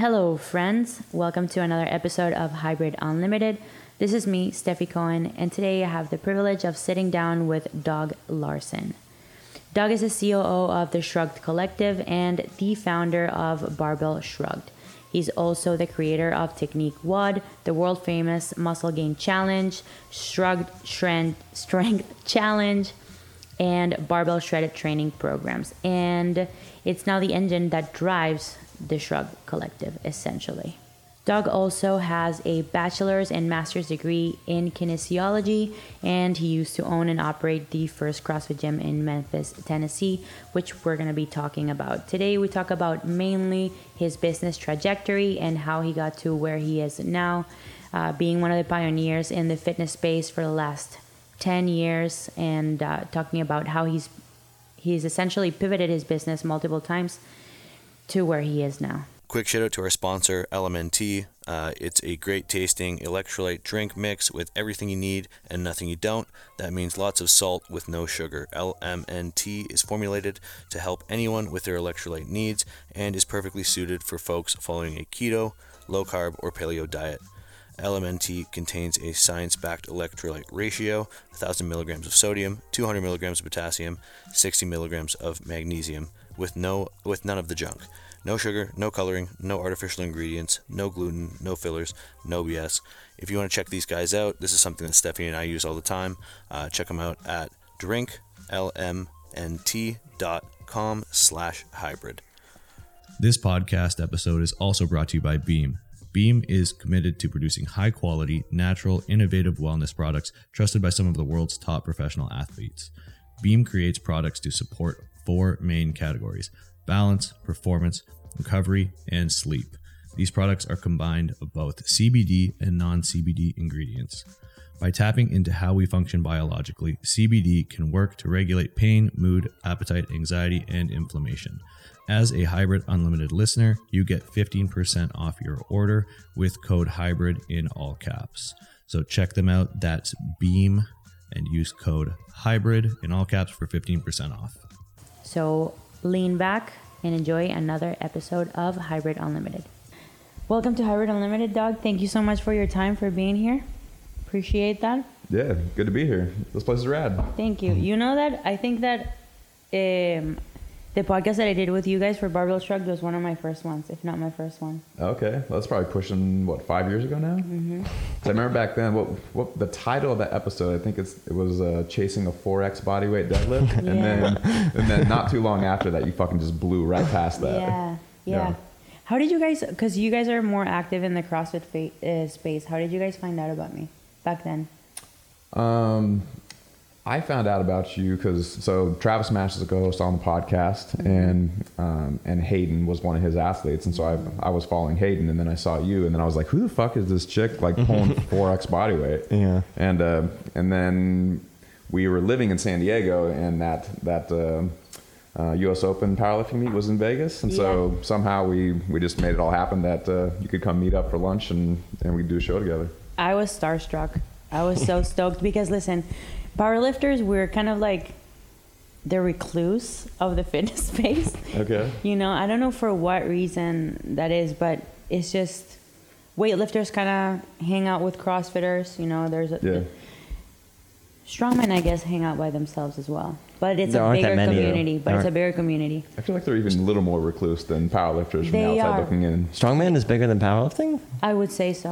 Hello, friends. Welcome to another episode of Hybrid Unlimited. This is me, Stefi Cohen, and today I have the privilege of sitting down with Doug Larson. Doug is the COO of the Shrugged Collective and the founder of Barbell Shrugged. He's also the creator of Technique WOD, the world famous Muscle Gain Challenge, Shrugged Strength, Strength Challenge, and Barbell Shredded Training programs. And it's now the engine that drives the Shrug Collective, essentially. Doug also has a bachelor's and master's degree in kinesiology, and he used to own and operate the first CrossFit gym in Memphis, Tennessee, which we're going to be talking about. Today, we talk about mainly his business trajectory and how he got to where he is now, uh, being one of the pioneers in the fitness space for the last 10 years, and uh, talking about how he's he's essentially pivoted his business multiple times to where he is now. Quick shout out to our sponsor, LMNT. Uh, it's a great tasting electrolyte drink mix with everything you need and nothing you don't. That means lots of salt with no sugar. LMNT is formulated to help anyone with their electrolyte needs and is perfectly suited for folks following a keto, low carb, or paleo diet. LMNT contains a science backed electrolyte ratio 1000 milligrams of sodium, 200 milligrams of potassium, 60 milligrams of magnesium with no with none of the junk. No sugar, no coloring, no artificial ingredients, no gluten, no fillers, no BS. If you want to check these guys out, this is something that Stephanie and I use all the time. Uh, check them out at drinklmnt.com slash hybrid. This podcast episode is also brought to you by Beam. Beam is committed to producing high quality, natural, innovative wellness products trusted by some of the world's top professional athletes. Beam creates products to support four main categories balance, performance, recovery, and sleep. These products are combined of both CBD and non CBD ingredients. By tapping into how we function biologically, CBD can work to regulate pain, mood, appetite, anxiety, and inflammation. As a Hybrid Unlimited listener, you get 15% off your order with code HYBRID in all caps. So check them out. That's Beam and use code HYBRID in all caps for 15% off. So lean back and enjoy another episode of Hybrid Unlimited. Welcome to Hybrid Unlimited, Doug. Thank you so much for your time for being here. Appreciate that. Yeah, good to be here. This place is rad. Thank you. You know that I think that um, the podcast that I did with you guys for Barbell Shrugged was one of my first ones, if not my first one. Okay, that's probably pushing what five years ago now. Mm-hmm. I remember back then. What what the title of that episode? I think it's it was uh, chasing a four X bodyweight deadlift, and then and then not too long after that, you fucking just blew right past that. Yeah, yeah. Yeah. How did you guys? Because you guys are more active in the CrossFit fa- uh, space. How did you guys find out about me back then? Um, I found out about you because so Travis Mash is a co-host on the podcast, Mm-hmm. and um, and Hayden was one of his athletes, and so I I was following Hayden, and then I saw you, and then I was like, who the fuck is this chick like pulling four X body weight? Yeah. and uh, and then we were living in San Diego, and that that. Uh, uh, U.S. Open powerlifting meet was in Vegas, and so somehow we, we just made it all happen that uh, you could come meet up for lunch and, and we do a show together. I was starstruck. I was so stoked because listen, powerlifters we're kind of like the recluse of the fitness space. Okay. You know, I don't know for what reason that is, but it's just weightlifters kind of hang out with CrossFitters. You know, there's a, Yeah. strongmen, I guess, hang out by themselves as well. But it's There a aren't that bigger many, though. community. But There it's a bigger community. I feel like they're even a little more recluse than powerlifters from They the outside are. looking in. Strongman is bigger than powerlifting? I would say so.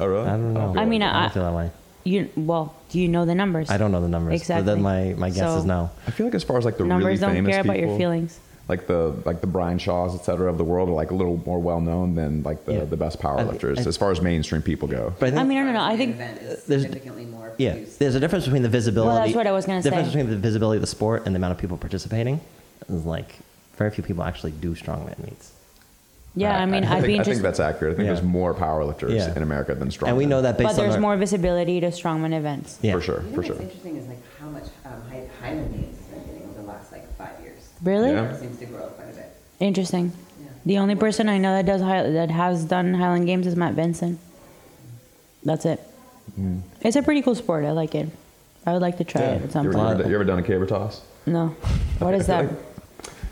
Oh, really? I don't oh, know. feel I mean, I I- feel that way. You well, do you know the numbers? I don't know the numbers. Exactly. But then my, my guess So- is no. I feel like as far as like the Numbers really don't famous care people, about your feelings. like the like the Brian Shaws, et cetera, of the world, are like a little more well known than like the, Yeah. the best I- powerlifters I- as far as mainstream people go. But I think I mean, I don't know. I think event is there's- significantly more yeah, produced. there's a difference between the visibility. Well, that's what I was gonna the difference say. between the visibility of the sport and the amount of people participating is like very few people actually do strongman meets. Yeah. I mean, I, I'd be think, I think that's accurate. I think Yeah. there's more powerlifters Yeah. in America than strongmen. And we know that based But there's our, more visibility to strongman events. Yeah. for sure, You know for what's sure. interesting is like how much um, Hy- Highland Games has been getting over the last like five years. Really Yeah. It seems to grow quite a bit. interesting. Yeah. The only person I know that does Hi- that has done Highland Games is Matt Benson. That's it. Mm. It's a pretty cool sport. I like it. I would like to try it at some You ever, point. you ever- you ever done a caber toss? No. What is I that? feel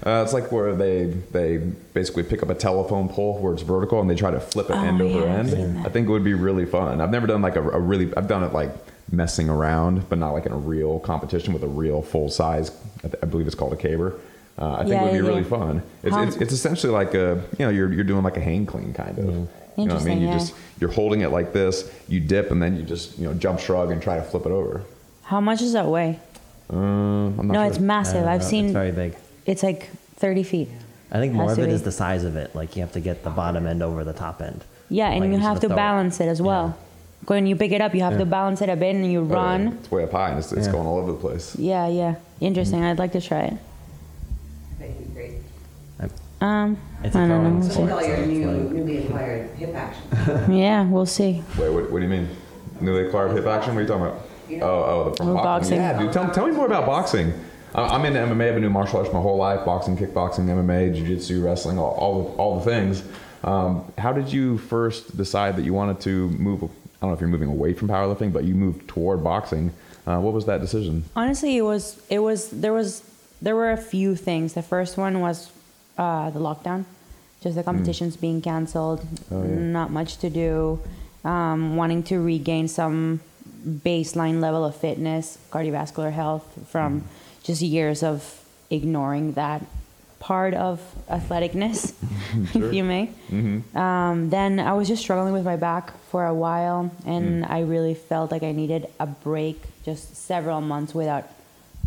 Uh, it's like where they they basically pick up a telephone pole where it's vertical and they try to flip it Oh, end over yeah, I've end. I think it would be really fun. I've never done like a, a really. I've done it like messing around, but not like in a real competition with a real full size. I, th- I believe it's called a caber. Uh, I think Yeah, it would be yeah, really yeah. fun. It's, it's, it's essentially like a you know you're you're doing like a hang clean kind of. You know what I mean? You yeah. just you're holding it like this. You dip and then you just you know jump shrug and try to flip it over. How much does that weigh? Uh, I'm not No, sure. it's massive. Uh, I've it's seen very big. It's like 30 feet. I think Has more of to it be. is the size of it. Like you have to get the bottom end over the top end. Yeah, and Like, you you're have supposed to throw balance it as well. When you pick it up, you have to balance it a bit and you Oh, run. It's way up high and it's, it's Yeah. going all over the place. Yeah, yeah. Interesting. Mm-hmm. I'd like to try it. I bet you'd be great. Um, It's a I don't throwing know. We'll With sport. all see. your so it's new, like- newly acquired hip action. Yeah, we'll see. Wait, what, what do you mean? Newly acquired hip action? What are you talking about? Oh, oh, the from Oh, boxing. boxing. Yeah, dude. Tell, tell me more about boxing. I'm into MMA. I've been doing martial arts my whole life: boxing, kickboxing, MMA, jiu-jitsu, wrestling, all, all, the, all the things. Um, how did you first decide that you wanted to move? I don't know if you're moving away from powerlifting, but you moved toward boxing. Uh, what was that decision? Honestly, it was it was there was there were a few things. The first one was uh, the lockdown, just the competitions being canceled, Hmm. Oh, yeah. not much to do, um, wanting to regain some baseline level of fitness, cardiovascular health from Hmm. Just years of ignoring that part of athleticness, Sure. if you may. Mm-hmm. Um, then I was just struggling with my back for a while, and I really felt like I needed a break, just several months without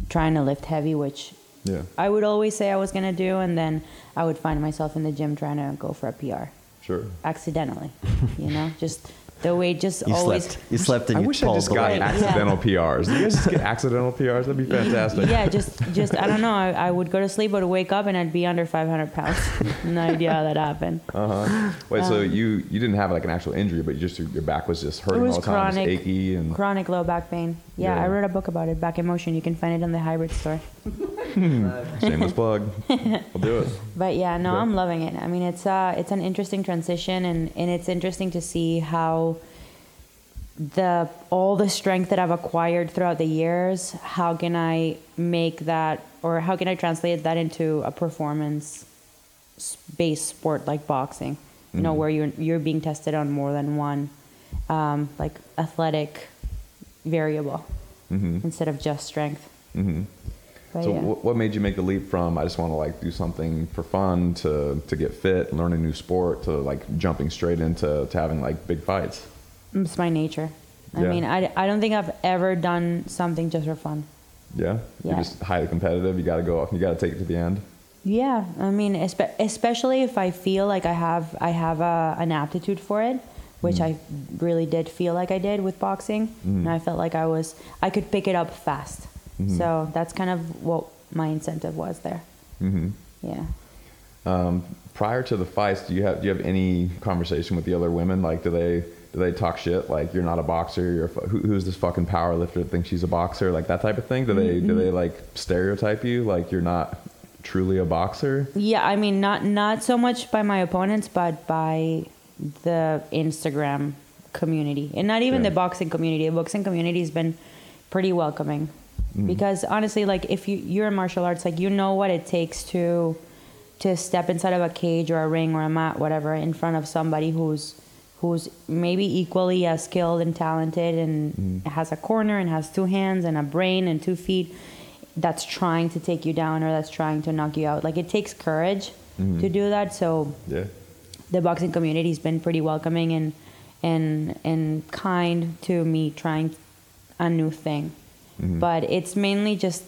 trying to lift heavy, which Yeah, I would always say I was gonna do, and then I would find myself in the gym trying to go for a PR sure. accidentally. you know, just the weight just You always. slept. You slept and I you wish I just the got weight. Yeah. accidental PRs. Do you guys just get accidental PRs? That'd be fantastic. Yeah, just just I don't know. I, I would go to sleep, I would wake up, and I'd be under 500 pounds. no idea how that happened. Uh-huh. Wait, so you you didn't have like an actual injury, but you just your back was just hurting was all the time, chronic, achy and chronic low back pain. Yeah, Yeah. I wrote a book about it, Back in Motion. You can find it in the hybrid store. shameless plug. I'll do it. But yeah, no, Okay. I'm loving it. I mean, it's uh, it's an interesting transition, and and it's interesting to see how the all the strength that I've acquired throughout the years. How can I make that, or how can I translate that into a performance based sport like boxing? You know, where you're you're being tested on more than one, um, like athletic variable hmm instead of just strength. hmm But So yeah. wh- what made you make the leap from I just want to like do something for fun to to get fit, learn a new sport, to like jumping straight into to having like big fights? It's my nature. I Yeah. mean, I, I don't think I've ever done something just for fun. Yeah, you're Yeah. just highly competitive. You got to go off. You got to take it to the end. Yeah, I mean, espe- especially if I feel like I have I have a, an aptitude for it, which I really did feel like I did with boxing, and I felt like I was I could pick it up fast. So that's kind of what my incentive was there. hmm Yeah. Um, prior to the fights, do you have do you have any conversation with the other women? Like, do they do they talk shit? Like, you're not a boxer. You're a, fu- who, who's this fucking power lifter that thinks she's a boxer? Like that type of thing. Do they do mm-hmm. they like stereotype you? Like you're not truly a boxer? Yeah, I mean, not not so much by my opponents, but by the Instagram community, and not even Yeah. the boxing community. The boxing community has been pretty welcoming, mm-hmm. because honestly, like if you you're in martial arts, like you know what it takes to to step inside of a cage or a ring or a mat, whatever, in front of somebody who's who's maybe equally as skilled and talented and mm-hmm. has a corner and has two hands and a brain and two feet that's trying to take you down or that's trying to knock you out. Like it takes courage mm-hmm. to do that. So Yeah. the boxing community has been pretty welcoming and and and kind to me trying a new thing. Mm-hmm. But it's mainly just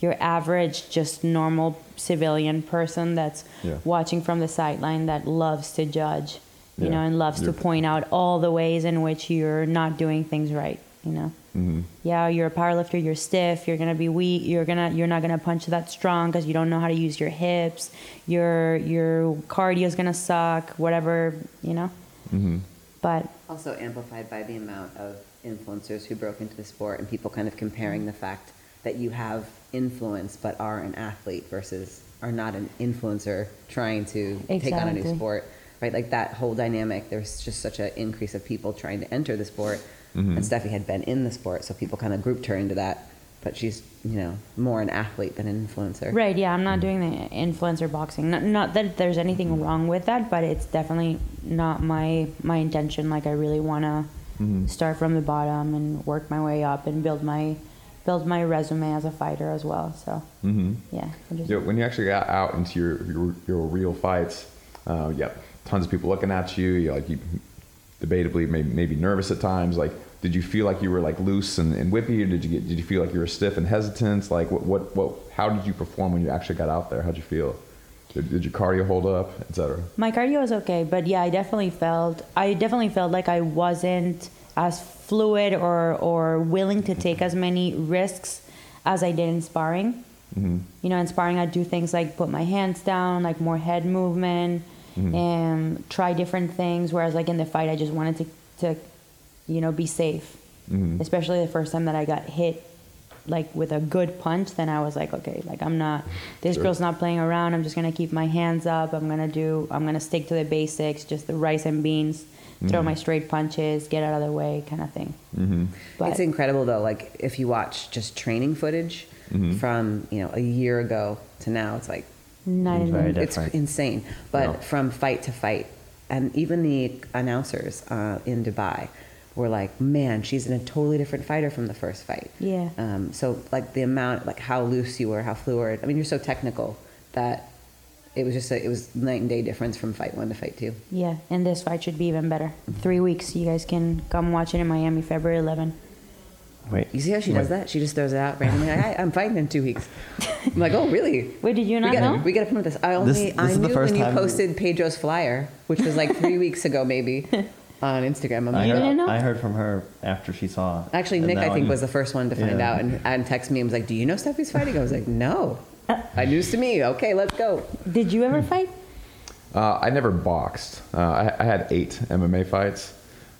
your average, just normal civilian person that's Yeah. watching from the sideline that loves to judge, you Yeah. know, and loves to You're- point out all the ways in which you're not doing things right, you know. hmm Yeah, you're a powerlifter. You're stiff. You're gonna be weak. You're gonna you're not gonna punch that strong because you don't know how to use your hips. Your your cardio is gonna suck. Whatever you know. hmm But Also amplified by the amount of influencers who broke into the sport and people kind of comparing the fact that you have influence but are an athlete versus are not an influencer trying to take on a new sport. Right? Like that whole dynamic, there's just such an increase of people trying to enter the sport. And Stefi had been in the sport, so people kind of grouped her into that but she's you know more an athlete than an influencer. Right. Yeah, I'm not doing the influencer boxing. Not, not that there's anything wrong with that, but it's definitely not my my intention. Like I really want to Mm-hmm. start from the bottom and work my way up and build my build my resume as a fighter as well. So Mm-hmm. yeah, I'm Yeah, when you actually got out into your your, your real fights, uh, yeah, tons of people looking at you. You like you debatably maybe, maybe nervous at times. Like, did you feel like you were like loose and, and whippy, or did you get did you feel like you were stiff and hesitant? Like, what what what? How did you perform when you actually got out there? How'd you feel? Did, did your cardio hold up, etc.? My cardio was okay, but yeah, I definitely felt I definitely felt like I wasn't as fluid or or willing to take as many risks as I did in sparring. Mm-hmm. You know, in sparring, I'd do things like put my hands down, like more head movement, and try different things. Whereas, like in the fight, I just wanted to, to you know, be safe. Mhm. Especially the first time that I got hit, like with a good punch, then I was like, okay, like I'm not, this Sure. girl's not playing around. I'm just gonna keep my hands up. I'm gonna do, I'm gonna stick to the basics, just the rice and beans, throw my straight punches, get out of the way, kind of thing. Mm-hmm. But it's incredible though. Like if you watch just training footage from you know a year ago to now, it's like not It's very it's different. insane. But Yeah. from fight to fight, and even the announcers uh, in Dubai were like, "Man, she's in a totally different fighter from the first fight." Yeah. Um, so like the amount, like how loose you were, how fluid. I mean, you're so technical that it was just a, it was night and day difference from fight one to fight two. yeah, and this fight should be even better. Three weeks. You guys can come watch it in Miami, February 11. Wait. You see how she does that? She just throws it out randomly. Like, I, I'm fighting in two weeks. I'm like, oh, really? Wait, did you We not gotta, know? we gotta promote this. I only This- this I is the knew first when you time- posted Pedro's flyer, which was like three weeks ago, maybe, on Instagram. I'm I like, You heard, didn't know? I heard from her after she saw. Actually, and Nick, I now think, was the first one to find Yeah. out and, and text me and was like, "Do you know Stefi's fighting?" I was like, "No." Uh, news to me. Okay, let's go. Did you ever fight? Uh, I never boxed. Uh, I, I had eight MMA fights.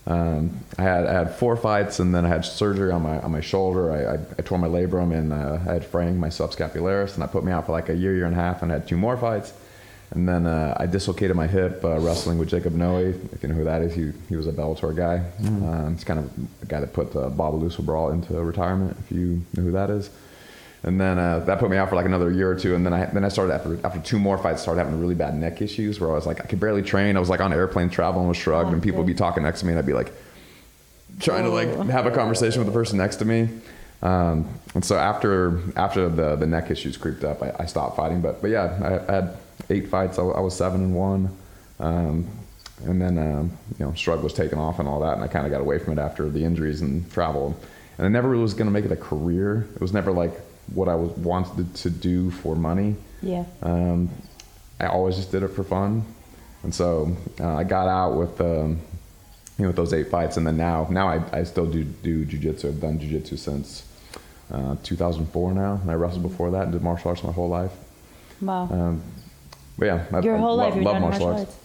Um, I had I had four fights, and then I had surgery on my on my shoulder. I, I, I tore my labrum, and uh, I had fraying my subscapularis, and I put me out for like a year, year and a half, and I had two more fights. And then uh, I dislocated my hip uh, wrestling with Jacob Noe. If you know who that is, he, he was a Bellator guy. Um, he's kind of the guy that put uh, Bob Brawl into retirement, if you know who that is. And then uh, that put me out for like another year or two. And then I then I started after after two more fights, started having really bad neck issues where I was like I could barely train. I was like on airplane traveling with shrugged, Oh, and people would be talking next to me, and I'd be like trying to Oh. like have a conversation with the person next to me. Um, and so after after the the neck issues creeped up, I, I stopped fighting. But but yeah, I, I had eight fights. I, I was seven and one. Um, and then um, you know, Shrug was taken off and all that, and I kind of got away from it after the injuries and travel. And I never really was going to make it a career. It was never like what I was wanted to do for money. Yeah. Um, I always just did it for fun, and so uh, I got out with um, you know with those eight fights, and then now now I, I still do do jujitsu. I've done jujitsu since uh, 2004 now, and I wrestled before that and did martial arts my whole life. Wow. Um, but yeah, I, Your I whole love, life love martial, martial arts.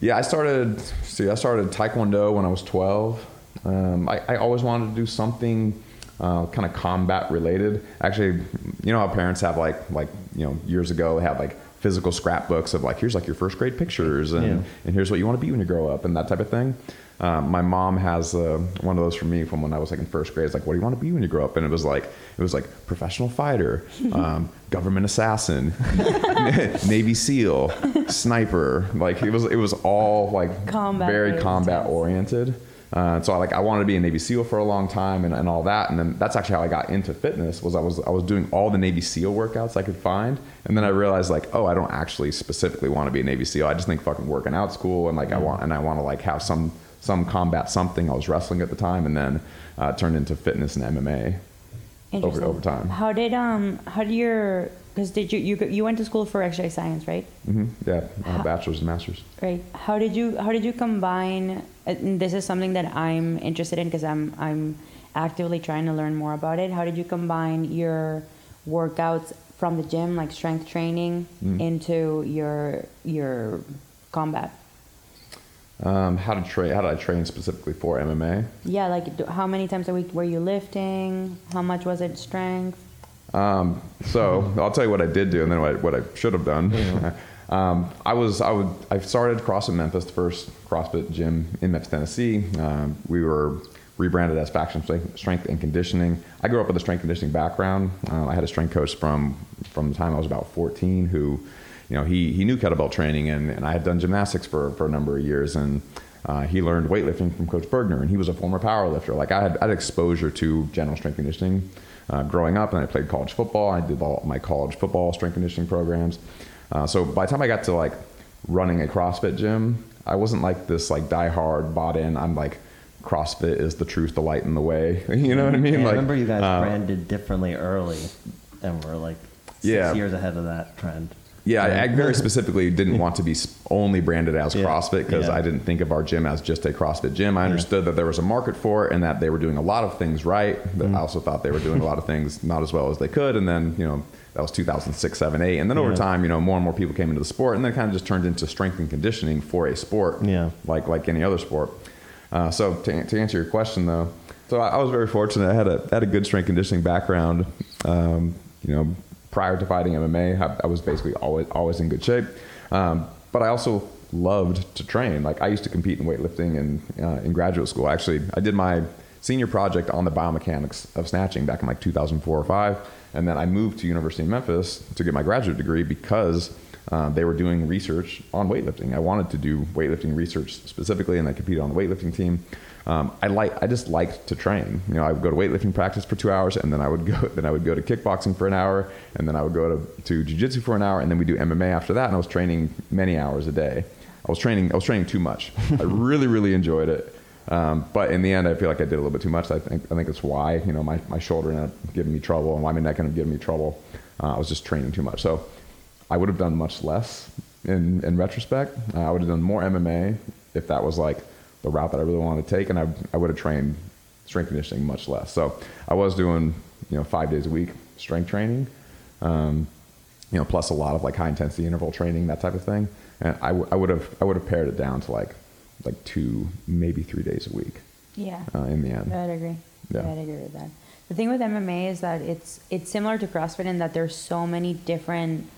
Yeah, I started. See, I started Taekwondo when I was 12. Um, I, I always wanted to do something uh, kind of combat related. Actually, you know how parents have like like you know years ago they have like physical scrapbooks of like here's like your first grade pictures and Yeah. and here's what you want to be when you grow up and that type of thing. Um, my mom has uh, one of those for me from when I was like in first grade. It's like, what do you want to be when you grow up? And it was like, it was like professional fighter, um, government assassin, Navy SEAL, sniper. Like it was, it was all like Combat very combat oriented. Uh, so I like I wanted to be a Navy SEAL for a long time and, and all that, and then that's actually how I got into fitness. Was I was I was doing all the Navy SEAL workouts I could find, and then I realized like oh I don't actually specifically want to be a Navy SEAL. I just think fucking working out's cool, and like I want and I want to like have some some combat something. I was wrestling at the time, and then uh, turned into fitness and MMA over over time. How did um how did your because did you you you went to school for exercise science right Mm-hmm. Yeah, uh, bachelor's and master's. right how did you how did you combine and this is something that I'm interested in because I'm I'm actively trying to learn more about it how did you combine your workouts from the gym like strength training Mm. into your your combat Um, how to train? How did I train specifically for MMA? yeah like how many times a week were you lifting how much was it strength Um, so I'll tell you what I did do, and then what I, what I should have done. um, I was I would I started CrossFit Memphis, the first CrossFit gym in Memphis, Tennessee. Um, we were rebranded as Faction Strength Strength and Conditioning. I grew up with a strength conditioning background. Uh, I had a strength coach from from the time I was about 14 who, you know, he he knew kettlebell training, and, and I had done gymnastics for for a number of years, and uh, he learned weightlifting from Coach Burgener, and he was a former powerlifter. Like I had, I had exposure to general strength conditioning uh, growing up, and I played college football. I did all my college football strength conditioning programs. Uh, so by the time I got to like running a CrossFit gym, I wasn't like this like diehard bought in. I'm like CrossFit is the truth, the light, and the way. you know what I mean? Yeah, I like, remember you guys uh, branded differently early, and we're like six Yeah. years ahead of that trend. Yeah, I, very specifically didn't want to be only branded as Yeah. CrossFit because Yeah. I didn't think of our gym as just a CrossFit gym. I understood that there was a market for it and that they were doing a lot of things right. But Mm-hmm. I also thought they were doing a lot of things not as well as they could. And then, you know, that was 2006, 7, 8. And then over Yeah. time, you know, more and more people came into the sport and then it kind of just turned into strength and conditioning for a sport, Yeah. like like any other sport. Uh, so to, to answer your question though, so I, I was very fortunate. I had a had a good strength conditioning background. Um, you know, prior to fighting MMA, I, I was basically always always in good shape. Um, but I also loved to train. Like I used to compete in weightlifting in uh, in graduate school. Actually, I did my senior project on the biomechanics of snatching back in like 2004 or five, and then I moved to University of Memphis to get my graduate degree because uh, they were doing research on weightlifting. I wanted to do weightlifting research specifically, and I competed on the weightlifting team. Um, I like I just liked to train. You know, I would go to weightlifting practice for two hours, and then I would go then I would go to kickboxing for an hour, and then I would go to to jujitsu for an hour, and then we do MMA after that. And I was training many hours a day. I was training I was training too much. I really really enjoyed it. Um, but in the end, I feel like I did a little bit too much. I think I think it's why you know my, my shoulder ended up giving me trouble, and why my neck ended up giving me trouble. Uh, I was just training too much. So I would have done much less in in retrospect. I would have done more MMA if that was like the route that I really wanted to take, and I I would have trained strength conditioning much less. So I was doing you know five days a week strength training. Um, you know, plus a lot of like high intensity interval training, that type of thing. And I, w- I would have I would have pared it down to like like two, maybe three days a week Yeah. uh, in the end. I'd agree. Yeah. I'd agree with that. The thing with MMA is that it's it's similar to CrossFit in that there's so many different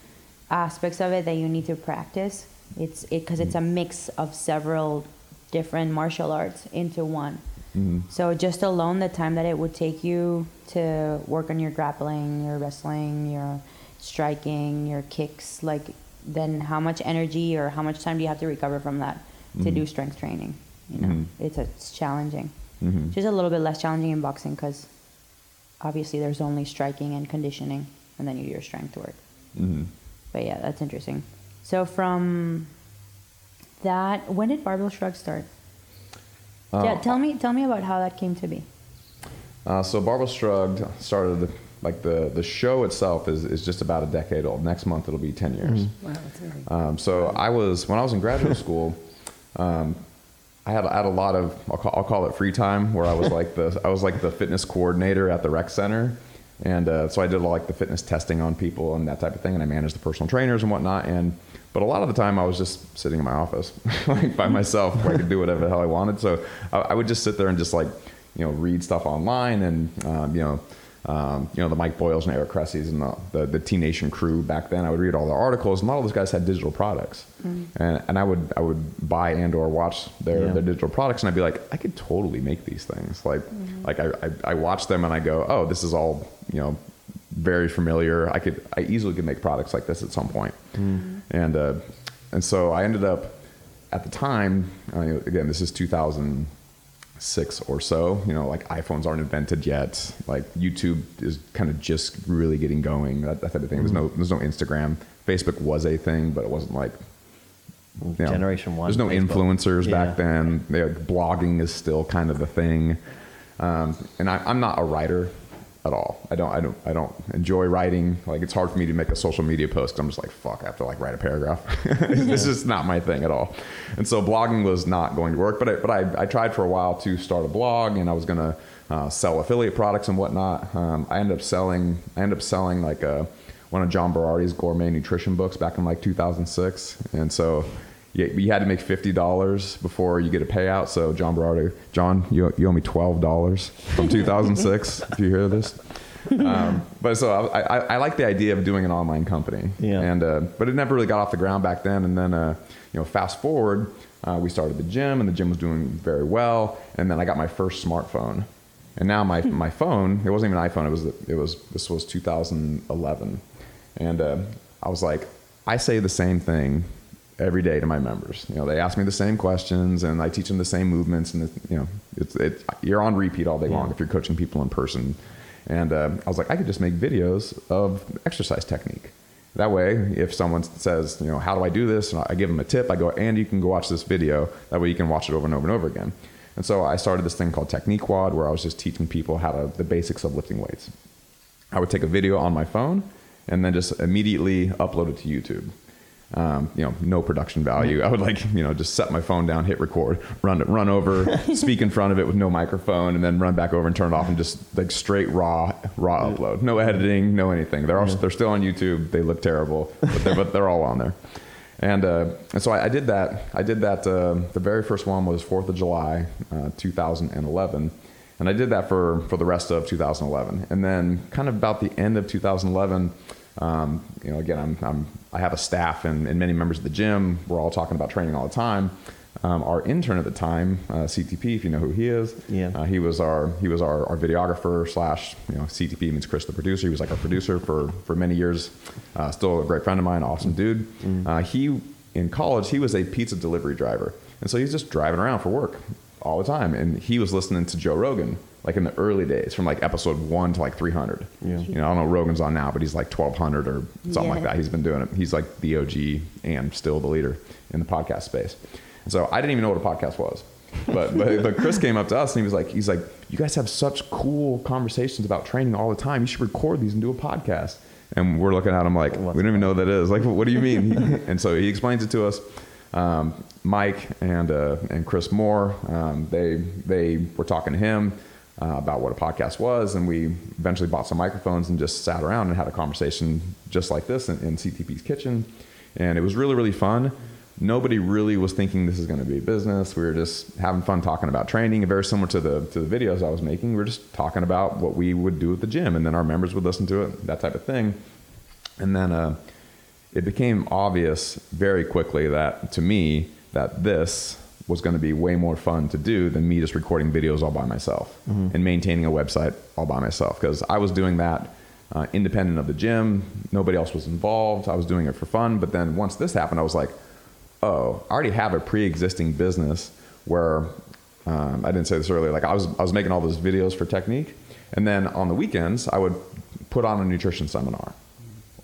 aspects of it that you need to practice. It's it because it's a mix of several different martial arts into one. Mhm. So just alone the time that it would take you to work on your grappling, your wrestling, your striking, your kicks, like then how much energy or how much time do you have to recover from that to do strength training? You know, Mhm. it's it's challenging. Mhm. Just a little bit less challenging in boxing because obviously there's only striking and conditioning, and then you do your strength work. But yeah, that's interesting. So from that, when did Barbell Shrug start? yeah, Uh, tell me tell me about how that came to be. Uh, so Barbell Shrugged started like the the show itself is is just about a decade old. Next month it'll be ten years. Wow, that's amazing. Um, so I was when I was in graduate school. Um, I had, I had a lot of I'll call, I'll call it free time where I was like the I was like the fitness coordinator at the rec center, and uh, so I did like the fitness testing on people and that type of thing, and I managed the personal trainers and whatnot. And but a lot of the time I was just sitting in my office like by myself where I could do whatever the hell I wanted. So I, I would just sit there and just like you know read stuff online and um, you know. Um, you know the Mike Boyles and Eric Cressys and the, the the T Nation crew back then. I would read all their articles, and a lot of those guys had digital products, and and I would I would buy and or watch their, Yeah. their digital products, and I'd be like, I could totally make these things. Like like I, I I watch them and I go, oh, this is all you know very familiar. I could I easily could make products like this at some point, and uh, and so I ended up at the time. Again, this is 2000 six or so. You know, like iPhones aren't invented yet. Like YouTube is kind of just really getting going. That, that type of thing. There's no there's no Instagram. Facebook was a thing, but it wasn't like you know, Generation one There's no Facebook. influencers back then. They, like, blogging is still kind of the thing. Um, and I, I'm not a writer at all. I don't I don't I don't enjoy writing. Like it's hard for me to make a social media post. I'm just like fuck. I have to like write a paragraph. this is not my thing at all. And so blogging was not going to work. But I, but I, I tried for a while to start a blog, and I was gonna uh, sell affiliate products and whatnot. Um, I ended up selling. I ended up selling like a one of John Berardi's gourmet nutrition books back in like 2006, and so. You, you had to make fifty dollars before you get a payout. So John Berardi, John, you, you owe me twelve dollars from 2006. if you hear this, um, but so I, I, I like the idea of doing an online company. Yeah. And uh, but it never really got off the ground back then. And then uh, you know, fast forward, Uh, we started the gym, and the gym was doing very well. And then I got my first smartphone, and now my my phone it wasn't even an iPhone. It was it was this was 2011, and uh, I was like, I say the same thing every day to my members. You know, they ask me the same questions, and I teach them the same movements, and you know, it's it, you're on repeat all day long if you're coaching people in person. And uh, I was like, I could just make videos of exercise technique. That way, if someone says, you know, how do I do this? And I give them a tip, I go, and you can go watch this video. That way you can watch it over and over and over again. And so I started this thing called Technique WOD where I was just teaching people how to, the basics of lifting weights. I would take a video on my phone and then just immediately upload it to YouTube. Um, you know, no production value. I would like, you know, just set my phone down, hit record, run it, run over, speak in front of it with no microphone, and then run back over and turn it off and just like straight raw, raw upload. No editing, no anything. They're all, they're still on YouTube. They look terrible, but they're, but they're all on there. And, uh, and so I, I did that. I did that. Uh, the very first one was 4th of July, uh, 2011. And I did that for, for the rest of 2011. And then, kind of about the end of 2011, um, you know, again, I'm, I'm, I have a staff and, and many members of the gym. We're all talking about training all the time. Um, our intern at the time, uh, CTP, if you know who he is, Yeah. uh, he was our he was our, our videographer slash you know CTP means Chris the producer. He was like our producer for for many years. Uh, still a great friend of mine, awesome dude. Uh, he in college he was a pizza delivery driver, and so he's just driving around for work all the time. And he was listening to Joe Rogan like in the early days, from like episode one to like 300. Yeah. You know, I don't know Rogan's on now, but he's like 1200 or something like that. He's been doing it. He's like the OG and still the leader in the podcast space. And so I didn't even know what a podcast was. But, but but Chris came up to us and he was like he's like you guys have such cool conversations about training all the time. You should record these and do a podcast. And we're looking at him like What's we don't even know what that is. Like what do you mean? and so he explains it to us. Um, Mike and uh, and Chris Moore um, they they were talking to him uh, about what a podcast was, and we eventually bought some microphones and just sat around and had a conversation just like this in, in CTP's kitchen, and it was really really fun. Nobody really was thinking this is going to be a business. We were just having fun talking about training, very similar to the to the videos I was making. We were just talking about what we would do at the gym, and then our members would listen to it, that type of thing. And then uh, it became obvious very quickly that to me that this was going to be way more fun to do than me just recording videos all by myself and maintaining a website all by myself because I was doing that uh, independent of the gym. Nobody else was involved. I was doing it for fun. But then once this happened, I was like, oh, I already have a pre-existing business where um, I didn't say this earlier. Like I was, I was making all those videos for Technique, and then on the weekends I would put on a nutrition seminar,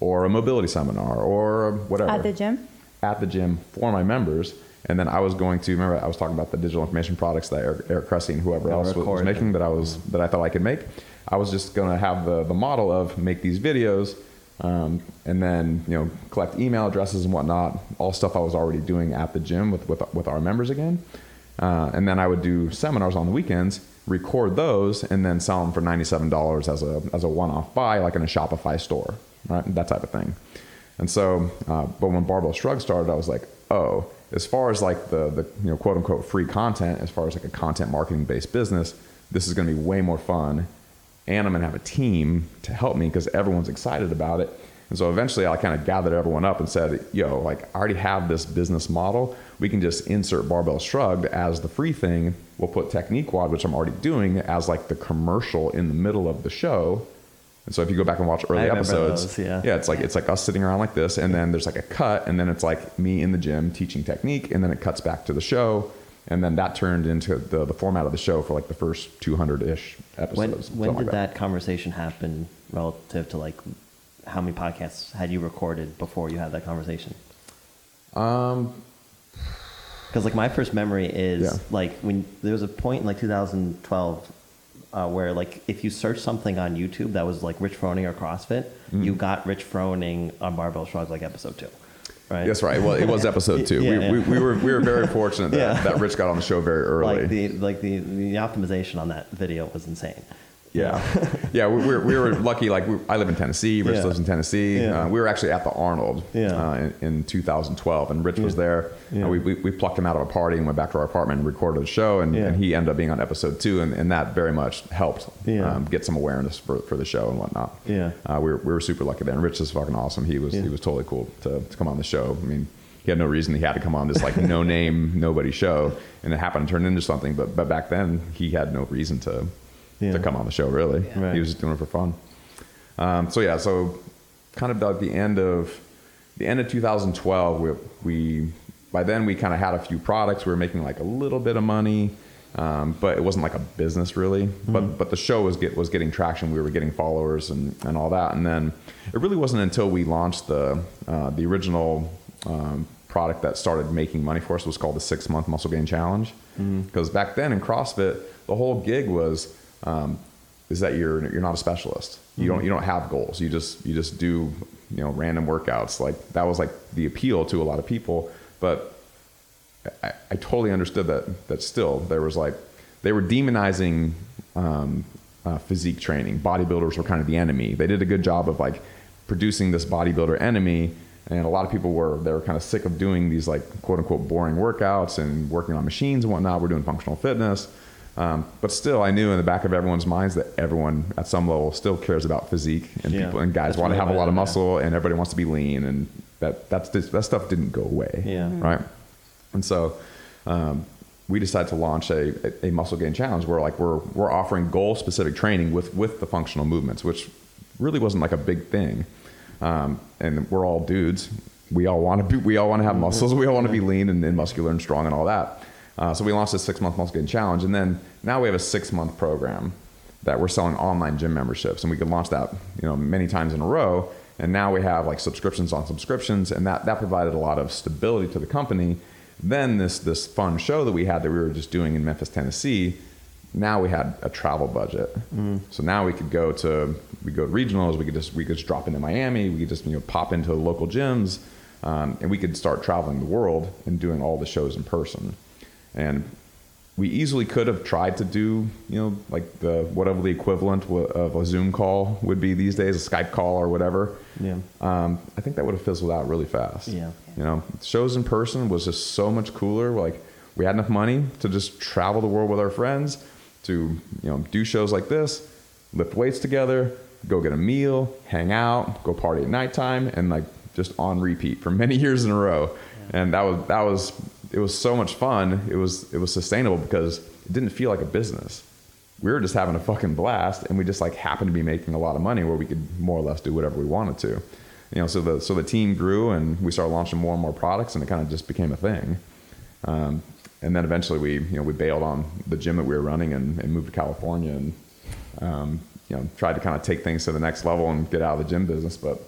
or a mobility seminar, or whatever At the gym? at the gym for my members. And then I was going to remember I was talking about the digital information products that Eric, Eric Cressy and whoever else was, was making that I was that I thought I could make. I was just going to have the the model of make these videos, um, and then you know collect email addresses and whatnot, all stuff I was already doing at the gym with with, with our members again. Uh, and then I would do seminars on the weekends, record those, and then sell them for ninety seven dollars as a as a one off buy, like in a Shopify store, right? That type of thing. And so, uh, but when Barbell Shrug started, I was like, oh, as far as like the, the you know quote unquote free content, as far as like a content marketing based business, this is going to be way more fun, and I'm going to have a team to help me because everyone's excited about it. And so eventually, I kind of gathered everyone up and said, yo, like I already have this business model. We can just insert Barbell Shrugged as the free thing. We'll put Technique WOD, which I'm already doing, as like the commercial in the middle of the show. And so if you go back and watch early episodes, those, yeah. yeah, it's like it's like us sitting around like this, and then there's like a cut, and then it's like me in the gym teaching technique, and then it cuts back to the show, and then that turned into the, the format of the show for like the first 200 ish episodes. When when did like that conversation happen relative to like how many podcasts had you recorded before you had that conversation? Um, Because like my first memory is Yeah. like when there was a point in like 2012 uh, where like if you search something on YouTube that was like Rich Froning or CrossFit, Mm. you got Rich Froning on Barbell Shrugs like episode two, right? that's right. Well, it was episode two. Yeah, we, yeah. We, we were we were very fortunate that, Yeah. that Rich got on the show very early. Like the like the the optimization on that video was insane. Yeah, yeah. We, we, were, we were lucky. Like we, I live in Tennessee. Rich Yeah. lives in Tennessee. Yeah. Uh, we were actually at the Arnold Yeah. uh, in, in 2012, and Rich was there. We, we, we plucked him out of a party and went back to our apartment and recorded the show, and, and he ended up being on episode two, and, and that very much helped um, get some awareness for, for the show and whatnot. Yeah. uh, we, were, we were super lucky there. And Rich is fucking awesome. He was he was totally cool to, to come on the show. I mean, he had no reason he had to come on this like no name nobody show, and it happened to turn into something. But but back then he had no reason to Yeah. to come on the show really. Right. He was just doing it for fun. Um, so yeah, so kind of at the end of the end of 2012, we, we by then we kind of had a few products. We were making like a little bit of money, um, but it wasn't like a business really. But but the show was get was getting traction. We were getting followers and, and all that. And then it really wasn't until we launched the uh, the original um, product that started making money for us was called the six month muscle gain challenge. Because back then in CrossFit, the whole gig was um, is that you're you're not a specialist. You don't you don't have goals. You just you just do you know random workouts. Like that was like the appeal to a lot of people. But I, I totally understood that that still there was like they were demonizing um, uh, physique training. Bodybuilders were kind of the enemy. They did a good job of like producing this bodybuilder enemy, and a lot of people were they were kind of sick of doing these like quote unquote boring workouts and working on machines and whatnot. We're doing functional fitness. Um, but still, I knew in the back of everyone's minds that everyone at some level still cares about physique, and Yeah. people and guys want to have a lot of what- muscle, and everybody wants to be lean, and that that's just, that stuff didn't go away Yeah. Mhm. right? And so um, we decided to launch a, a, a muscle gain challenge where like we're we're offering goal specific training with with the functional movements, which really wasn't like a big thing. Um, and we're all dudes. We all want to be. We all want to have muscles. We all want to be lean and, and muscular and strong and all that. Uh, so we launched a six month muscle gain challenge, and then now we have a six month program that we're selling online gym memberships, and we could launch that you know many times in a row. And now we have like subscriptions on subscriptions, and that that provided a lot of stability to the company. Then this this fun show that we had that we were just doing in Memphis, Tennessee. Now we had a travel budget, so now we could go to we go to regionals. We could just we could just drop into Miami. We could just you know pop into local gyms, um, and we could start traveling the world and doing all the shows in person. And we easily could have tried to do, you know, like the whatever the equivalent of a Zoom call would be these days, a Skype call or whatever. Yeah. Um, I think that would have fizzled out really fast. Yeah. You know, shows in person was just so much cooler. Like we had enough money to just travel the world with our friends, to you know do shows like this, lift weights together, go get a meal, hang out, go party at nighttime, and like just on repeat for many years in a row. And that was that was it was so much fun. It was it was sustainable because it didn't feel like a business. We were just having a fucking blast, and we just like happened to be making a lot of money where we could more or less do whatever we wanted to. You know, so the so the team grew, and we started launching more and more products, and it kind of just became a thing. Um, and then eventually we you know we bailed on the gym that we were running and, and moved to California and um, you know tried to kind of take things to the next level and get out of the gym business. But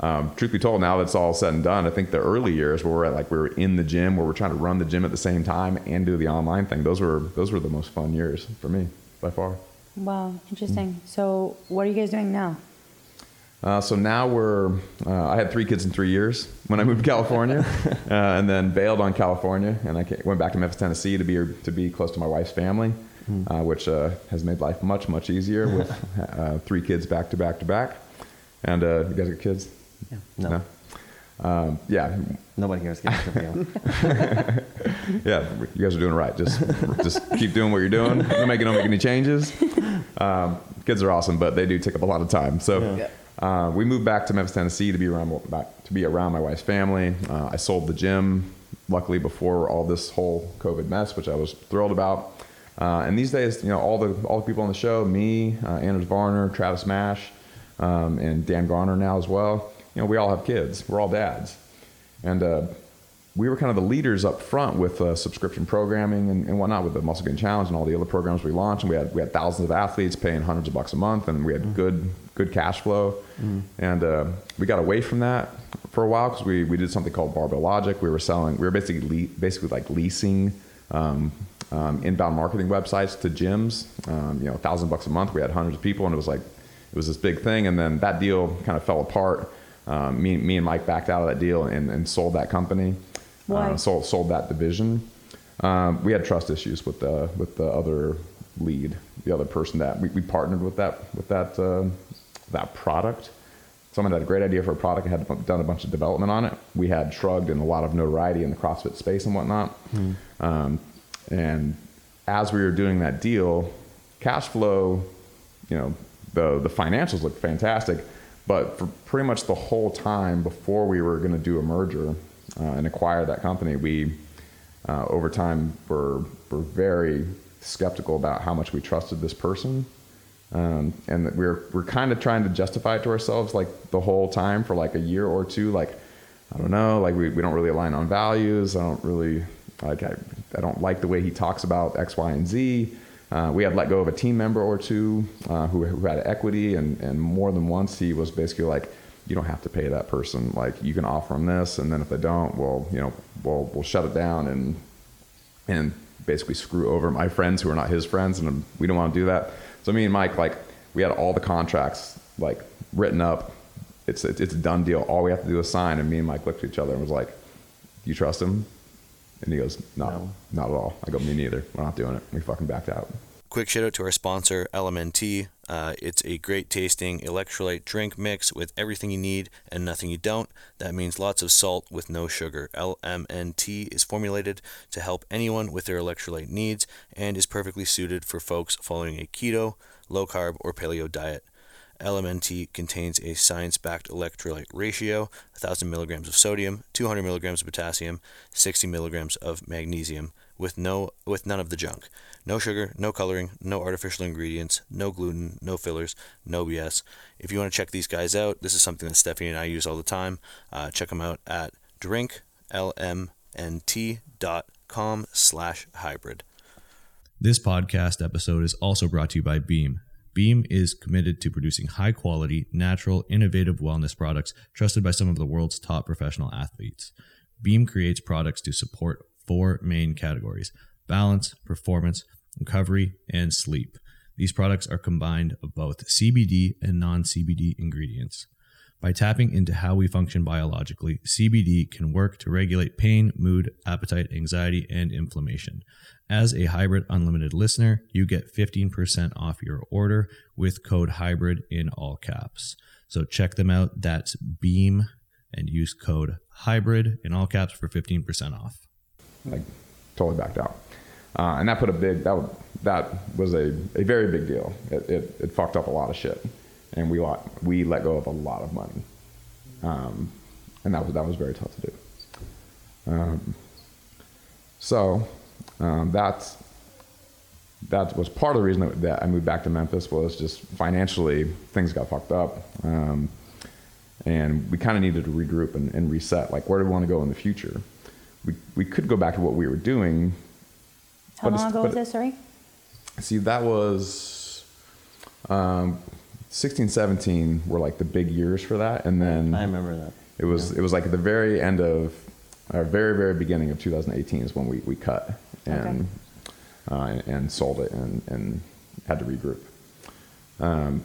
um, truth be told, now that's all said and done, I think the early years where we're at like we were in the gym where we're trying to run the gym at the same time and do the online thing. Those were those were the most fun years for me by far. Wow, interesting. So, what are you guys doing now? Uh, so now we're. Uh, I had three kids in three years when I moved to California, uh, and then bailed on California, and I went back to Memphis, Tennessee, to be to be close to my wife's family, uh, which uh, has made life much much easier with uh, three kids back to back to back. And uh, you guys got kids? Yeah. No. Um, yeah, Nobody here is getting trivial. yeah, you guys are doing right. Just just keep doing what you're doing. Don't make don't make any changes. Um, kids are awesome, but they do take up a lot of time. So Yeah. uh, we moved back to Memphis, Tennessee, to be around back, to be around my wife's family. Uh, I sold the gym, luckily before all this whole COVID mess, which I was thrilled about. Uh, and these days, you know, all the all the people on the show, me, uh, Anders Varner, Travis Mash, um, and Dan Garner now as well. You know, we all have kids. We're all dads, and uh, we were kind of the leaders up front with uh, subscription programming and, and whatnot with the Muscle Gain Challenge and all the other programs we launched. And we had we had thousands of athletes paying hundreds of bucks a month, and we had good good cash flow. And uh, we got away from that for a while because we, we did something called Barbell Logic. We were selling we were basically le- basically like leasing. Um, um, inbound marketing websites to gyms, um, you know, a thousand bucks a month. We had hundreds of people, and it was like it was this big thing. And then that deal kind of fell apart. Um, me, me and Mike backed out of that deal and, and sold that company. Why? Uh, sold sold that division. Um, we had trust issues with the with the other lead, the other person that we, we partnered with that with that uh, that product. Someone had a great idea for a product, and had done a bunch of development on it. We had shrugged and a lot of notoriety in the CrossFit space and whatnot. Um, and as we were doing that deal, cash flow, you know, the the financials looked fantastic, but for pretty much the whole time before we were going to do a merger, uh, and acquire that company, we uh, over time were were very skeptical about how much we trusted this person. Um, and that we're we're kind of trying to justify it to ourselves like the whole time for like a year or two like I don't know like we, we don't really align on values I don't really like I, I don't like the way he talks about X Y and Z uh, we had let go of a team member or two uh, who, who had equity and, and more than once he was basically like you don't have to pay that person like you can offer them this and then if they don't well you know we'll, we'll shut it down and and basically screw over my friends who are not his friends and we don't want to do that so me and Mike, like, we had all the contracts like written up. It's it's a done deal. All we have to do is sign. And me and Mike looked at each other and was like, "You trust him?" And he goes, "No, no. not at all." I go, "Me neither. We're not doing it." We fucking backed out. Quick shout out to our sponsor, LMNT. Uh, it's a great tasting electrolyte drink mix with everything you need and nothing you don't. That means lots of salt with no sugar. LMNT is formulated to help anyone with their electrolyte needs and is perfectly suited for folks following a keto, low carb, or paleo diet. LMNT contains a science backed electrolyte ratio 1,000 milligrams of sodium, 200 milligrams of potassium, 60 milligrams of magnesium with no with none of the junk. No sugar, no coloring, no artificial ingredients, no gluten, no fillers, no BS. If you want to check these guys out, this is something that Stephanie and I use all the time. Uh, check them out at drinklmnt.com slash hybrid. This podcast episode is also brought to you by Beam. Beam is committed to producing high quality, natural, innovative wellness products trusted by some of the world's top professional athletes. Beam creates products to support four main categories balance, performance, recovery, and sleep. These products are combined of both CBD and non CBD ingredients. By tapping into how we function biologically, CBD can work to regulate pain, mood, appetite, anxiety, and inflammation. As a Hybrid Unlimited listener, you get 15% off your order with code HYBRID in all caps. So check them out. That's Beam and use code HYBRID in all caps for 15% off. Like, totally backed out. Uh, and that put a big, that, that was a, a very big deal. It, it, it fucked up a lot of shit and we let, we let go of a lot of money. Um, and that was, that was very tough to do. Um, so um, that's, that was part of the reason that, that, I moved back to Memphis was just financially things got fucked up. Um, and we kind of needed to regroup and, and, reset. Like, where do we want to go in the future? We, we could go back to what we were doing. How long ago was this, sorry? See, that was um, 16, 17 were like the big years for that, and then I remember that. It was yeah. it was like at the very end of, our very very beginning of 2018 is when we, we cut and okay. uh, and sold it and and had to regroup. Um,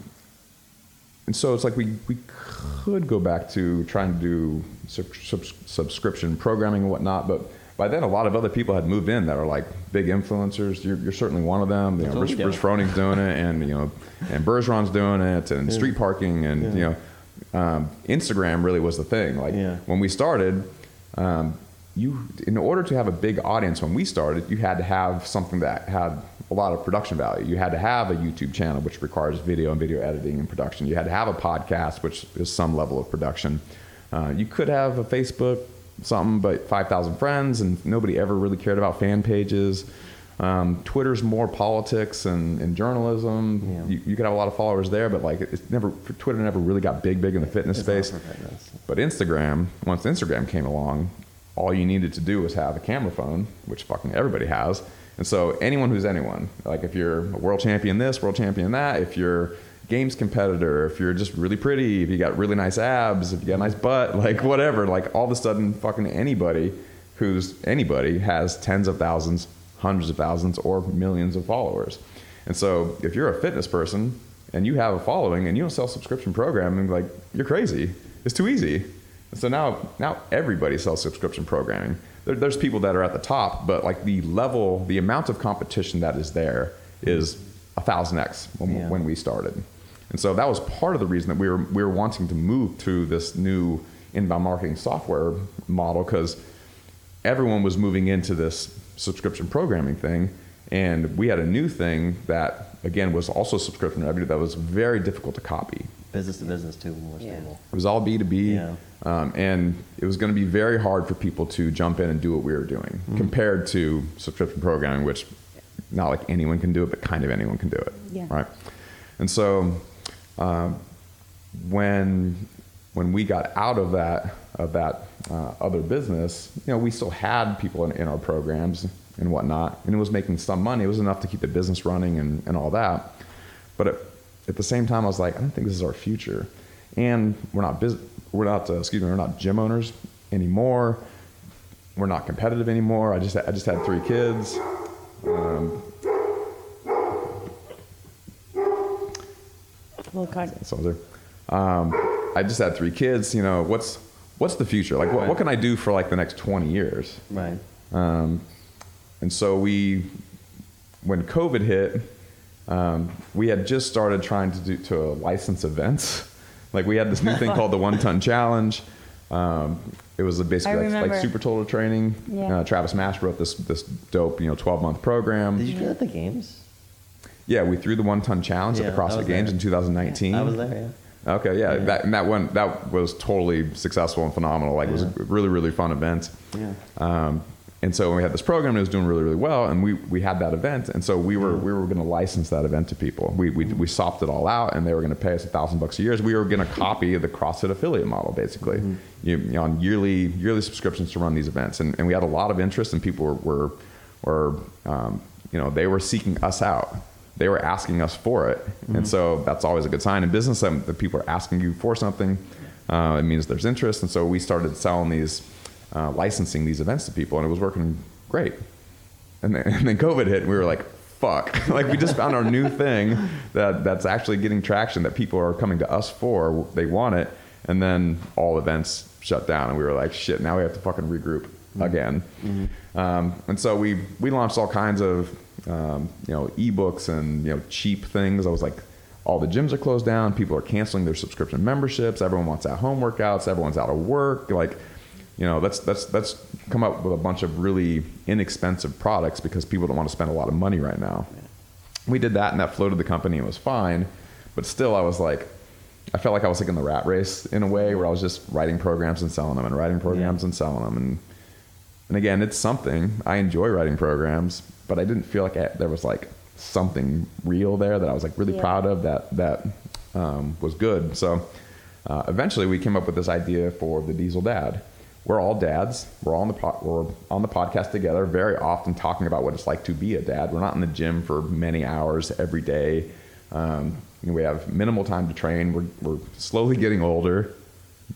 and so it's like we, we could go back to trying to do sub, sub, subscription programming and whatnot, but by then a lot of other people had moved in that are like big influencers. You're, you're certainly one of them. You know, Bruce, Bruce Froning's doing it, and you know, and Bergeron's doing it, and yeah. street parking, and yeah. you know, um, Instagram really was the thing. Like yeah. when we started, um, you in order to have a big audience when we started, you had to have something that had a lot of production value. You had to have a YouTube channel, which requires video and video editing and production. You had to have a podcast, which is some level of production. Uh, you could have a Facebook something, but 5,000 friends, and nobody ever really cared about fan pages. Um, Twitter's more politics and, and journalism. Yeah. You, you, could have a lot of followers there, but like it's never Twitter never really got big, big in the fitness it's space. But Instagram, once Instagram came along, all you needed to do was have a camera phone, which fucking everybody has. And so anyone who's anyone, like if you're a world champion this, world champion that, if you're games competitor, if you're just really pretty, if you got really nice abs, if you got a nice butt, like whatever, like all of a sudden fucking anybody who's anybody has tens of thousands, hundreds of thousands, or millions of followers. And so if you're a fitness person and you have a following and you don't sell subscription programming, like you're crazy. It's too easy. And so now now everybody sells subscription programming. There, there's people that are at the top, but like the level, the amount of competition that is there is a thousand X when, yeah. when we started. And so that was part of the reason that we were we were wanting to move to this new inbound marketing software model because everyone was moving into this subscription programming thing, and we had a new thing that again was also subscription revenue that was very difficult to copy. Business to business too, more yeah. stable. It was all B two B. Um, and it was going to be very hard for people to jump in and do what we were doing compared to subscription programming, which not like anyone can do it, but kind of anyone can do it. Yeah. Right. And so um, when when we got out of that of that uh, other business, you know, we still had people in, in our programs and whatnot, and it was making some money. It was enough to keep the business running and, and all that. But at, at the same time, I was like, I don't think this is our future, and we're not bus- we're not uh, excuse me, we're not gym owners anymore. We're not competitive anymore. I just I just had three kids. Um, Well, cut. So there. Um, I just had three kids. You know, what's what's the future? Like, what, what can I do for like the next 20 years? Right. Um, and so we, when COVID hit, um, we had just started trying to do to license events. Like we had this new thing called the One Ton Challenge. Um, it was basically like, like super total training. Yeah. Uh, Travis Mash wrote this this dope you know 12 month program. Did you do that at the games? Yeah, we threw the One Ton Challenge Yeah, at the CrossFit Games there. in 2019. I was there. Yeah. Okay, yeah, that and that one that was totally successful and phenomenal. Like it was a really really fun event. Yeah. Um, and so we had this program it was doing really really well, and we we had that event, and so we were we were going to license that event to people. We we we sopped it all out, and they were going to pay us a thousand bucks a year. We were going to copy the CrossFit affiliate model, basically, you, you know, on yearly yearly subscriptions to run these events, and and we had a lot of interest, and people were were, were um, you know they were seeking us out. They were asking us for it, and so that's always a good sign. In business. That that people are asking you for something, uh, it means there's interest, and so we started selling these, uh, licensing these events to people, and it was working great. And then, and then COVID hit, and we were like, "Fuck!" like we just found our new thing that that's actually getting traction that people are coming to us for. They want it, and then all events shut down, and we were like, "Shit!" Now we have to fucking regroup again. Um, and so we we launched all kinds of um, you know ebooks and you know cheap things. I was like, all the gyms are closed down. People are canceling their subscription memberships. Everyone wants at home workouts. Everyone's out of work. Like, you know, let's let's let's come up with a bunch of really inexpensive products because people don't want to spend a lot of money right now. We did that and that floated the company and it was fine, but still I was like, I felt like I was like in the rat race in a way where I was just writing programs and selling them and writing programs and selling them and and again, it's something. I enjoy writing programs, but I didn't feel like I, there was like something real there that I was like really Yeah. proud of that that um, was good. So uh, eventually, we came up with this idea for the Diesel Dad. We're all dads. We're all on the po- we're on the podcast together. Very often talking about what it's like to be a dad. We're not in the gym for many hours every day. Um, we have minimal time to train. We're, we're slowly getting older,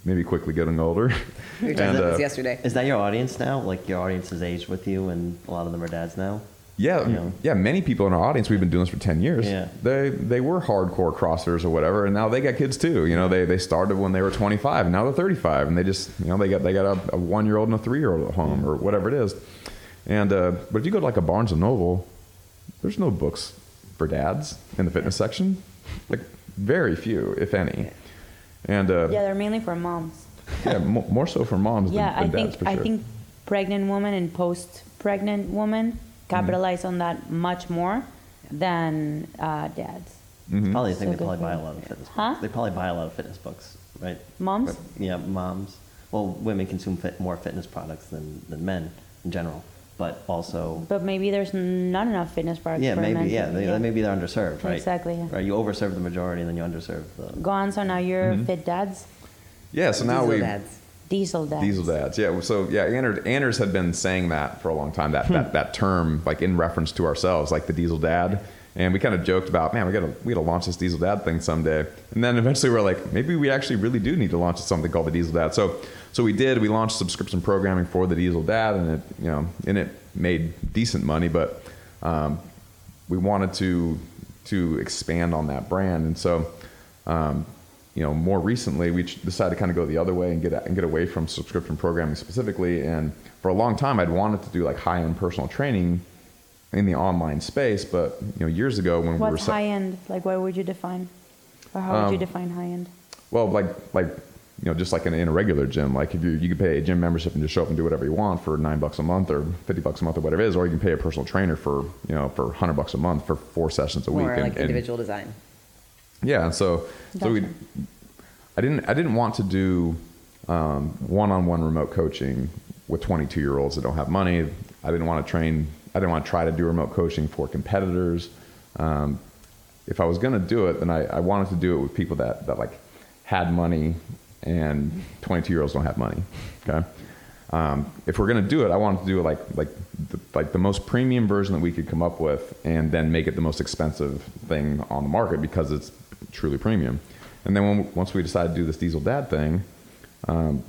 maybe quickly getting older. We were talking And, about this uh, yesterday. Is that your audience now? Like your audience has aged with you, and a lot of them are dads now. Yeah, Yeah. yeah. Many people in our audience, we've been doing this for ten years. Yeah. They they were hardcore crossers or whatever, and now they got kids too. You know, they they started when they were twenty five, and now they're thirty five, and they just you know they got they got a, a one year old and a three year old at home or whatever it is. And uh, but if you go to like a Barnes and Noble, there's no books for dads in the fitness section, like very few, if any. And uh, Yeah, they're mainly for moms. yeah, mo- more so for moms Yeah, than, I than think dads for I sure. think pregnant women and post-pregnant women capitalize on that much more than uh, dads. Mm-hmm. Probably So think they good probably for buy a you. lot of fitness. Huh? Books. They probably buy a lot of fitness books, right? Moms. Yeah, moms. Well, women consume fit, more fitness products than, than men in general, but also But maybe there's not enough fitness products yeah, for maybe men. yeah, they, maybe they're underserved, right? Exactly, yeah. Right, you overserve the majority, and then you underserve the. Go on, so now you're Mm-hmm. fit dads, yeah. So now Diesel we dads. Diesel dads. Diesel dads, yeah. So yeah, Anders, Anders had been saying that for a long time. That that that term, like in reference to ourselves, like the diesel dad. And we kind of joked about, man, we gotta we gotta launch this diesel dad thing someday. And then eventually we're like, maybe we actually really do need to launch something called the diesel dad. So so we did. We launched subscription programming for the diesel dad, and it you know and it made decent money, but um, we wanted to to expand on that brand, and so um, you know more recently we decided to kind of go the other way and get and get away from subscription programming specifically. And for a long time, I'd wanted to do like high end personal training in the online space, but you know years ago when we were What's se- high end? Like, what would you define? Or how would you Um, define high end? Well, like like you know, just like in, a- in a regular gym, like if you you could pay a gym membership and just show up and do whatever you want for nine bucks a month or fifty bucks a month or whatever it is, or you can pay a personal trainer for you know for hundred bucks a month for four sessions a week. More and- like and- individual design. Yeah, so so we, I didn't I didn't want to do um, one-on-one remote coaching with 22 year olds that don't have money. I didn't want to train. I didn't want to try to do remote coaching for competitors. Um, if I was going to do it, then I, I wanted to do it with people that, that like had money and 22 year olds don't have money. Okay. Um, if we're going to do it, I wanted to do it like, like, the, like the most premium version that we could come up with and then make it the most expensive thing on the market because it's truly premium. And then when, once we decided to do this diesel dad thing, um,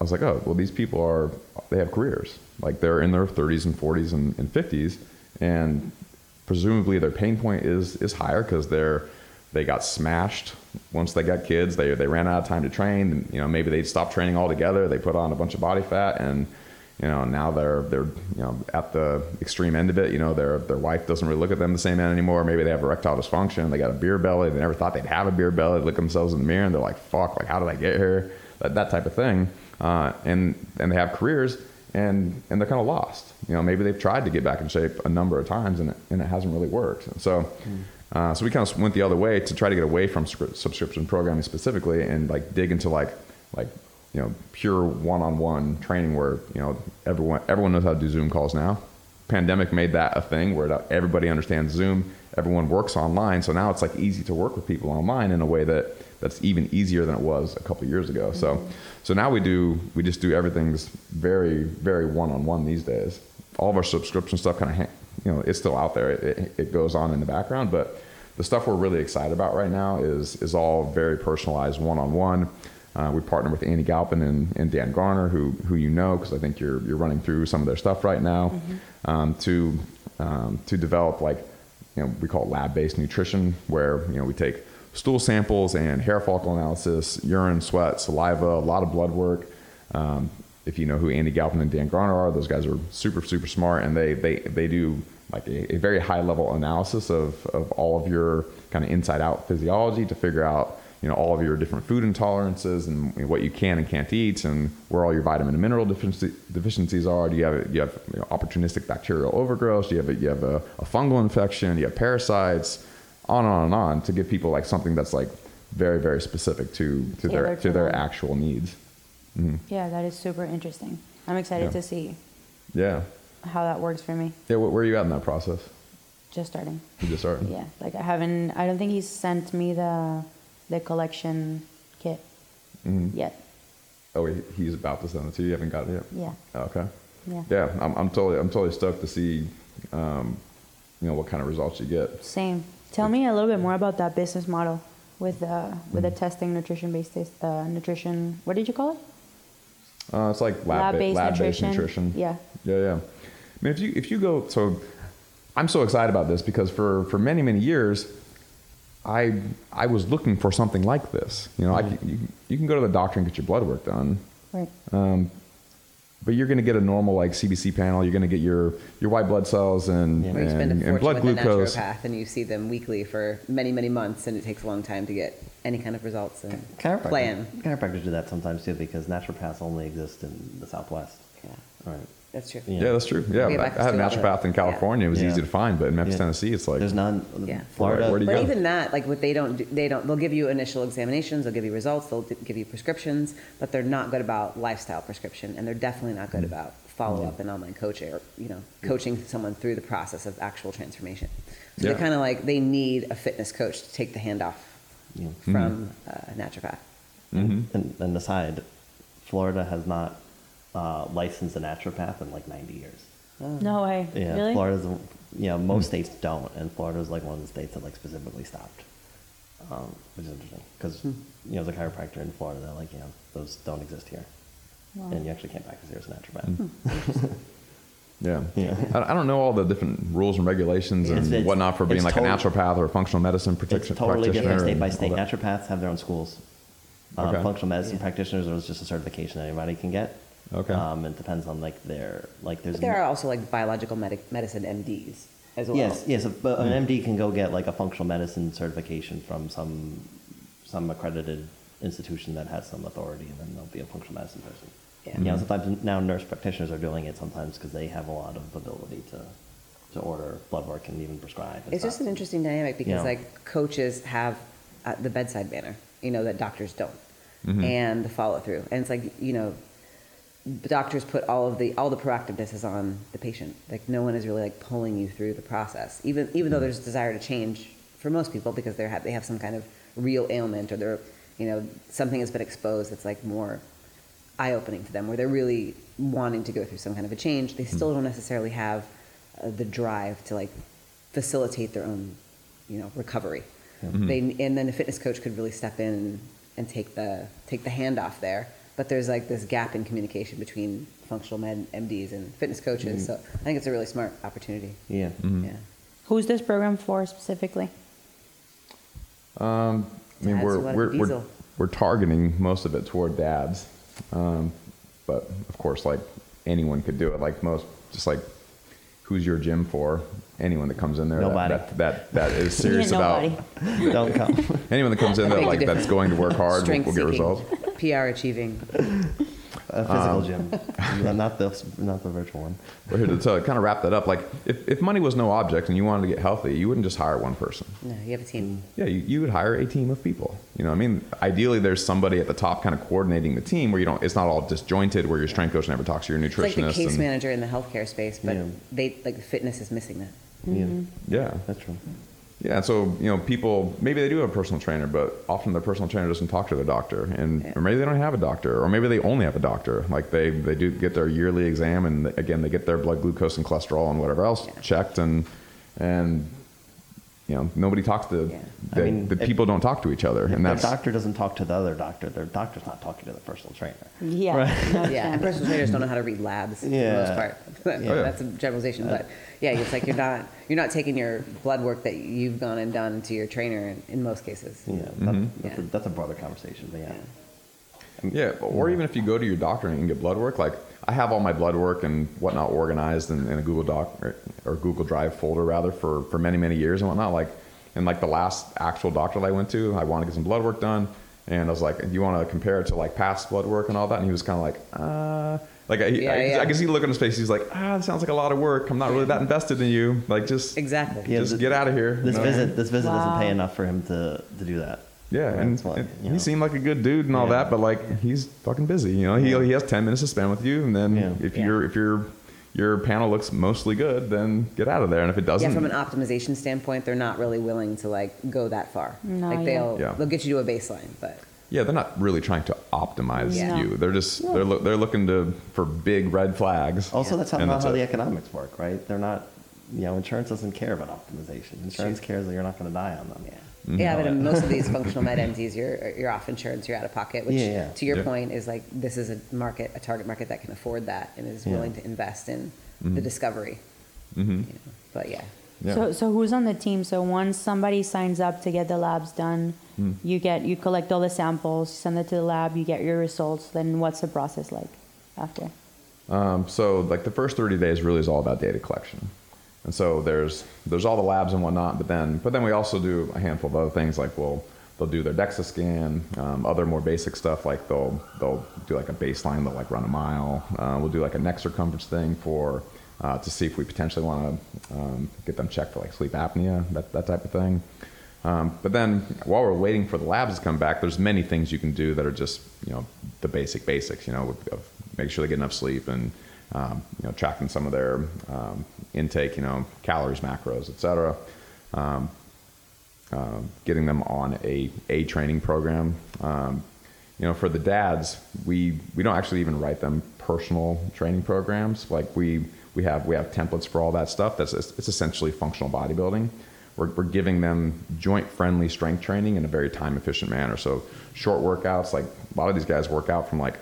I was like, oh, well, these people are, they have careers. Like they're in their 30s and 40s and, and 50s. And presumably their pain point is, is higher because they're, they got smashed once they got kids. They, they ran out of time to train. You know, maybe they stopped training altogether. They put on a bunch of body fat and, you know, now they're, they're, you know, at the extreme end of it. You know, their, their wife doesn't really look at them the same anymore. Maybe they have erectile dysfunction. They got a beer belly. They never thought they'd have a beer belly. They look themselves in the mirror and they're like, fuck, like, how did I get here? That, that type of thing. Uh, and, and they have careers and, and they're kind of lost. You know, maybe they've tried to get back in shape a number of times and it, and it hasn't really worked. And so, uh, so we kind of went the other way to try to get away from subscription programming specifically and like dig into like, like, you know, pure one-on-one training where, you know, everyone, everyone knows how to do Zoom calls now. Pandemic made that a thing where everybody understands Zoom. Everyone works online. So now it's like easy to work with people online in a way that that's even easier than it was a couple years ago. So, mm-hmm. so now we do, we just do everything's very, very one-on-one these days. All of our subscription stuff kind of, you know, it's still out there. It, it, it goes on in the background, but the stuff we're really excited about right now is is all very personalized, one-on-one. Uh, we partner with Andy Galpin and, and Dan Garner, who who you know because I think you're you're running through some of their stuff right now, um, to um, to develop like you know we call it lab-based nutrition, where you know we take stool samples and hair follicle analysis, urine, sweat, saliva, a lot of blood work. Um, if you know who Andy Galpin and Dan Garner are, those guys are super super smart, and they they they do like a, a very high level analysis of of all of your kind of inside out physiology to figure out you know all of your different food intolerances and what you can and can't eat and where all your vitamin and mineral deficiency, deficiencies are. Do you have you have you know, opportunistic bacterial overgrowth? Do you have a, you have a, a fungal infection? Do you have parasites? On and on and on to give people like something that's like very very specific to to their to their actual needs. Mhm. Yeah, that is super interesting. I'm excited Yeah. to see Yeah, how that works for me. yeah. Where, where are you at in that process? Just starting. You just started. Yeah, like I haven't. I don't think he's sent me the the collection kit Mhm. yet. Oh, he's about to send it to you. You haven't got it yet. Yeah, Oh, okay. yeah. Yeah, I'm, I'm totally I'm totally stoked to see, um, you know, what kind of results you get. Same. Tell me a little bit more about that business model with uh, with the testing nutrition based test, uh, nutrition. What did you call it? Uh, it's like lab lab based nutrition. nutrition. Yeah. Yeah, yeah. I mean, if you if you go, so I'm so excited about this because for for many many years, I I was looking for something like this. You know, I can, you, you can go to the doctor and get your blood work done, Right. um, but you're going to get a normal like CBC panel. You're going to get your your white blood cells and Yeah. Or you spend a and, and blood with glucose. a naturopath and you see them weekly for many, many months, and it takes a long time to get any kind of results and Chiropractors, plan. chiropractors do that sometimes too because naturopaths only exist in the Southwest. Yeah, Right. That's true. Yeah. Yeah, that's true. Yeah, We have I had a to all that. naturopath in California. It was Yeah. easy to find, but in Memphis, Yeah. Tennessee, it's like There's none. Yeah. Florida. Where do you But go? even that, like what they don't, do, they don't. They'll give you initial examinations. They'll give you results. They'll give you prescriptions, but they're not good about lifestyle prescription, and they're definitely not good about follow up and online coaching, or you know, coaching someone through the process of actual transformation. So Yeah. they're kind of like they need a fitness coach to take the hand off Yeah. from uh, naturopath. Mhm. And, and aside, Florida has not uh, licensed a naturopath in like 90 years. No way. Yeah, really? Florida's, you know, most states don't, and Florida's like one of the states that like specifically stopped, um, which is interesting because you know, as a chiropractor in Florida, they're like, you know, those don't exist here, Wow. and you actually can't practice here as a naturopath. Yeah. Yeah. I, I don't know all the different rules and regulations and It's- it's- whatnot for being like tot- a naturopath or a functional medicine It's practitioner. totally different state by state. Naturopaths have their own schools. Um, Okay. Functional medicine Yeah. practitioners is just a certification that anybody can get. Okay. Um, it depends on like their like there's But there are also like biological medic- medicine MDs as well. Yes, yes, but Hmm. an MD can go get like a functional medicine certification from some some accredited institution that has some authority, and then they'll be a functional medicine person. Yeah. You know, sometimes now nurse practitioners are doing it sometimes because they have a lot of ability to to order blood work and even prescribe. and It's just an interesting dynamic because Yeah. like coaches have uh, the bedside manner, you know, that doctors don't. and the follow through. And it's like you know, the doctors put all of the all the proactiveness is on the patient. Like no one is really like pulling you through the process, even even though there's a desire to change for most people because they have they have some kind of real ailment or they're you know something has been exposed that's like more eye opening to them where they're really wanting to go through some kind of a change. They still don't necessarily have uh, the drive to like facilitate their own you know recovery. They and then a fitness coach could really step in and, and take the take the hand off there. But there's like this gap in communication between functional med MDs and fitness coaches. So I think it's a really smart opportunity. Yeah. Yeah. Who's this program for specifically? Um, I mean, we're we're, we're we're targeting most of it toward dads, um, but of course, like anyone could do it. Like most, just like who's your gym for? Anyone that comes in there, that- Nobody. That, that that is serious about Don't come. anyone that comes in That there like that's going to work hard will, will get results. PR achieving. A physical um, gym, No, not the not the virtual one. We're here to, to kind of wrap that up. Like, if, if money was no object and you wanted to get healthy, you wouldn't just hire one person. No, you have a team. Yeah, you, you would hire a team of people. You know, what I mean, ideally, there's somebody at the top kind of coordinating the team where you don't. It's not all disjointed. Where your strength coach never talks to your It's like the case and, manager in the healthcare space, but Yeah. they like the fitness is missing that. Yeah, Yeah, that's true. Yeah. So you know, people maybe they do have a personal trainer, but often their personal trainer doesn't talk to their doctor, and Yeah. or maybe they don't have a doctor, or maybe they only have a doctor. Like they they do get their yearly exam, and again they get their blood glucose and cholesterol and whatever else Yeah. checked, and and you know nobody talks to Yeah. the, I mean, the if- people don't talk to each other, If and their that's doctor doesn't talk to the other doctor, their doctor's not talking to the personal trainer. Yeah. Right. Yeah, and personal trainers don't know how to read labs for the Yeah. most part. Yeah. That's a generalization, but yeah, it's like you're not you're not taking your blood work that you've gone and done to your trainer in, in most cases. Yeah, that, Mm-hmm. that's, Yeah. A, that's a broader conversation, but yeah. Yeah, or even if you go to your doctor and you get blood work, like I have all my blood work and whatnot organized in, in a Google Doc or, or Google Drive folder rather for, for many many years and whatnot. Like, and like the last actual doctor that I went to, I wanted to get some blood work done, and I was like, "Do you want to compare it to like past blood work and all that?" And he was kind of like, "Uh." Like I, Yeah, I, yeah. I could see the look on his face. He's like, ah, that sounds like a lot of work. I'm not really that invested in you. Like, just Exactly. Yeah, just th- get out of here. This you know? visit, this visit doesn't pay enough for him to, to do that. Yeah, and, that's why, and you he know. seemed like a good dude and all Yeah. that, but like he's fucking busy. You know, he, Yeah. he has ten minutes to spend with you, and then Yeah. if Yeah. your if your your panel looks mostly good, then get out of there. And if it doesn't, Yeah, from an optimization standpoint, they're not really willing to like go that far. No, like yeah. they'll Yeah. they'll get you to a baseline, but yeah, they're not really trying to optimize Yeah. you. They're just they're loo- they're looking to for big red flags. Also, Yeah. that's how, And that's how it. the economics work, right? They're not, you know, insurance doesn't care about optimization. Insurance cares that you're not going to die on them. yeah. Mm-hmm. Yeah, but in most of these functional med MDs, you're you're off insurance, you're out of pocket. Which, Yeah, yeah. to your Yeah. point, is like this is a market, a target market that can afford that and is Yeah. willing to invest in Mm-hmm. the discovery. hmm You know? But yeah, Yeah. So, so who's on the team? So once somebody signs up to get the labs done, Hmm. you get you collect all the samples, send it to the lab, you get your results. Then what's the process like after? Um, so like the first 30 days really is all about data collection. And so there's there's all the labs and whatnot, but then but then we also do a handful of other things like we'll they'll do their DEXA scan, um, other more basic stuff like they'll they'll do like a baseline, they'll like run a mile. Uh, we'll do like a neck circumference thing for uh, to see if we potentially want to um, get them checked for like sleep apnea, that that type of thing. Um, but then while we're waiting for the labs to come back, there's many things you can do that are just you know the basic basics. You know, make sure they get enough sleep and um, you know tracking some of their um, intake. You know, calories, macros, etc. Um, um, getting them on a a training program. Um, you know, for the dads, we we don't actually even write them personal training programs. Like we we have we have templates for all that stuff. That's it's essentially functional bodybuilding. We're, we're giving them joint friendly strength training in a very time efficient manner. So short workouts, like a lot of these guys work out from like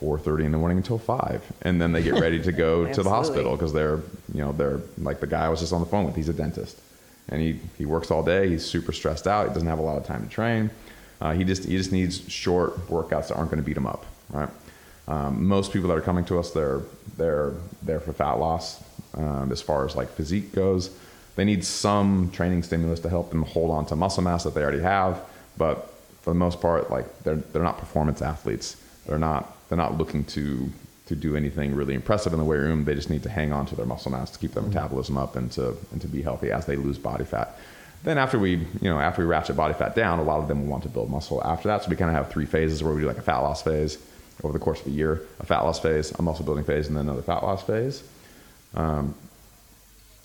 4:30 in the morning until five, and then they get ready to go to the hospital because they're you know they're like the guy I was just on the phone with. He's a dentist and he, he works all day. He's super stressed out. He doesn't have a lot of time to train. Uh, he just he just needs short workouts that aren't going to beat him up, right? Um, most people that are coming to us, they're they're there for fat loss. Um, as far as like physique goes, they need some training stimulus to help them hold on to muscle mass that they already have. But for the most part, like they're they're not performance athletes. They're not they're not looking to to do anything really impressive in the weight room. They just need to hang on to their muscle mass to keep their metabolism up and to and to be healthy as they lose body fat. Then after we, you know, after we ratchet body fat down, a lot of them will want to build muscle after that. So we kind of have three phases where we do like a fat loss phase over the course of a year, a fat loss phase, a muscle building phase, and then another fat loss phase. Um,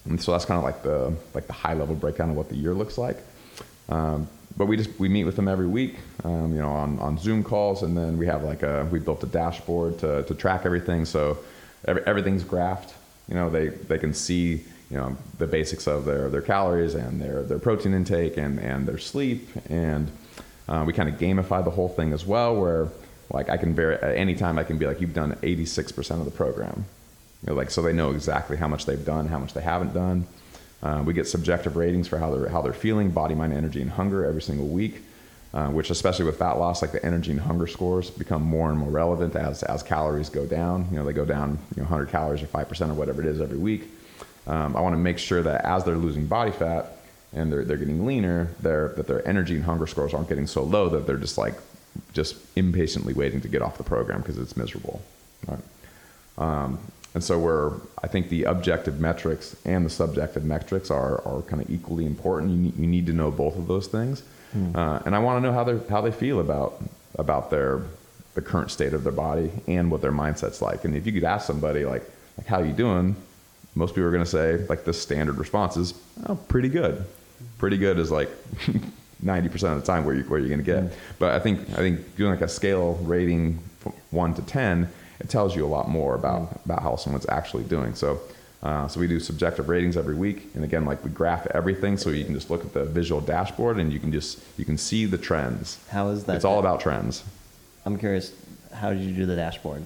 and so that's kind of like the like the high level breakdown of what the year looks like. Um, but we just we meet with them every week, um, you know, on, on Zoom calls, and then we have like a we built a dashboard to, to track everything. So every, everything's graphed. You know, they they can see you know the basics of their their calories and their their protein intake and and their sleep, and uh, we kind of gamify the whole thing as well, where like I can vary at any time I can be like you've done 86% of the program, you know, like so they know exactly how much they've done, how much they haven't done. Uh, we get subjective ratings for how they're how they're feeling, body, mind, energy, and hunger every single week. Uh, which, especially with fat loss, like the energy and hunger scores become more and more relevant as as calories go down. You know, they go down, you know, 100 calories or five percent or whatever it is every week. Um, I want to make sure that as they're losing body fat and they're they're getting leaner, their that their energy and hunger scores aren't getting so low that they're just like just impatiently waiting to get off the program because it's miserable. Um, and so we're, I think the objective metrics and the subjective metrics are, are kind of equally important. You need, you need to know both of those things. Mm. Uh, and I want to know how they how they feel about about their the current state of their body and what their mindset's like. And if you could ask somebody like like how you doing, most people are going to say like the standard response is oh pretty good. Pretty good is like 90% of the time where you where you're going to get. Mm. But I think I think doing like a scale rating from 1 to 10 it tells you a lot more about mm. about how someone's actually doing. So. Uh, so we do subjective ratings every week, and again, like we graph everything, so you can just look at the visual dashboard and you can just you can see the trends. How is that? It's all about trends. I'm curious. How did you do the dashboard?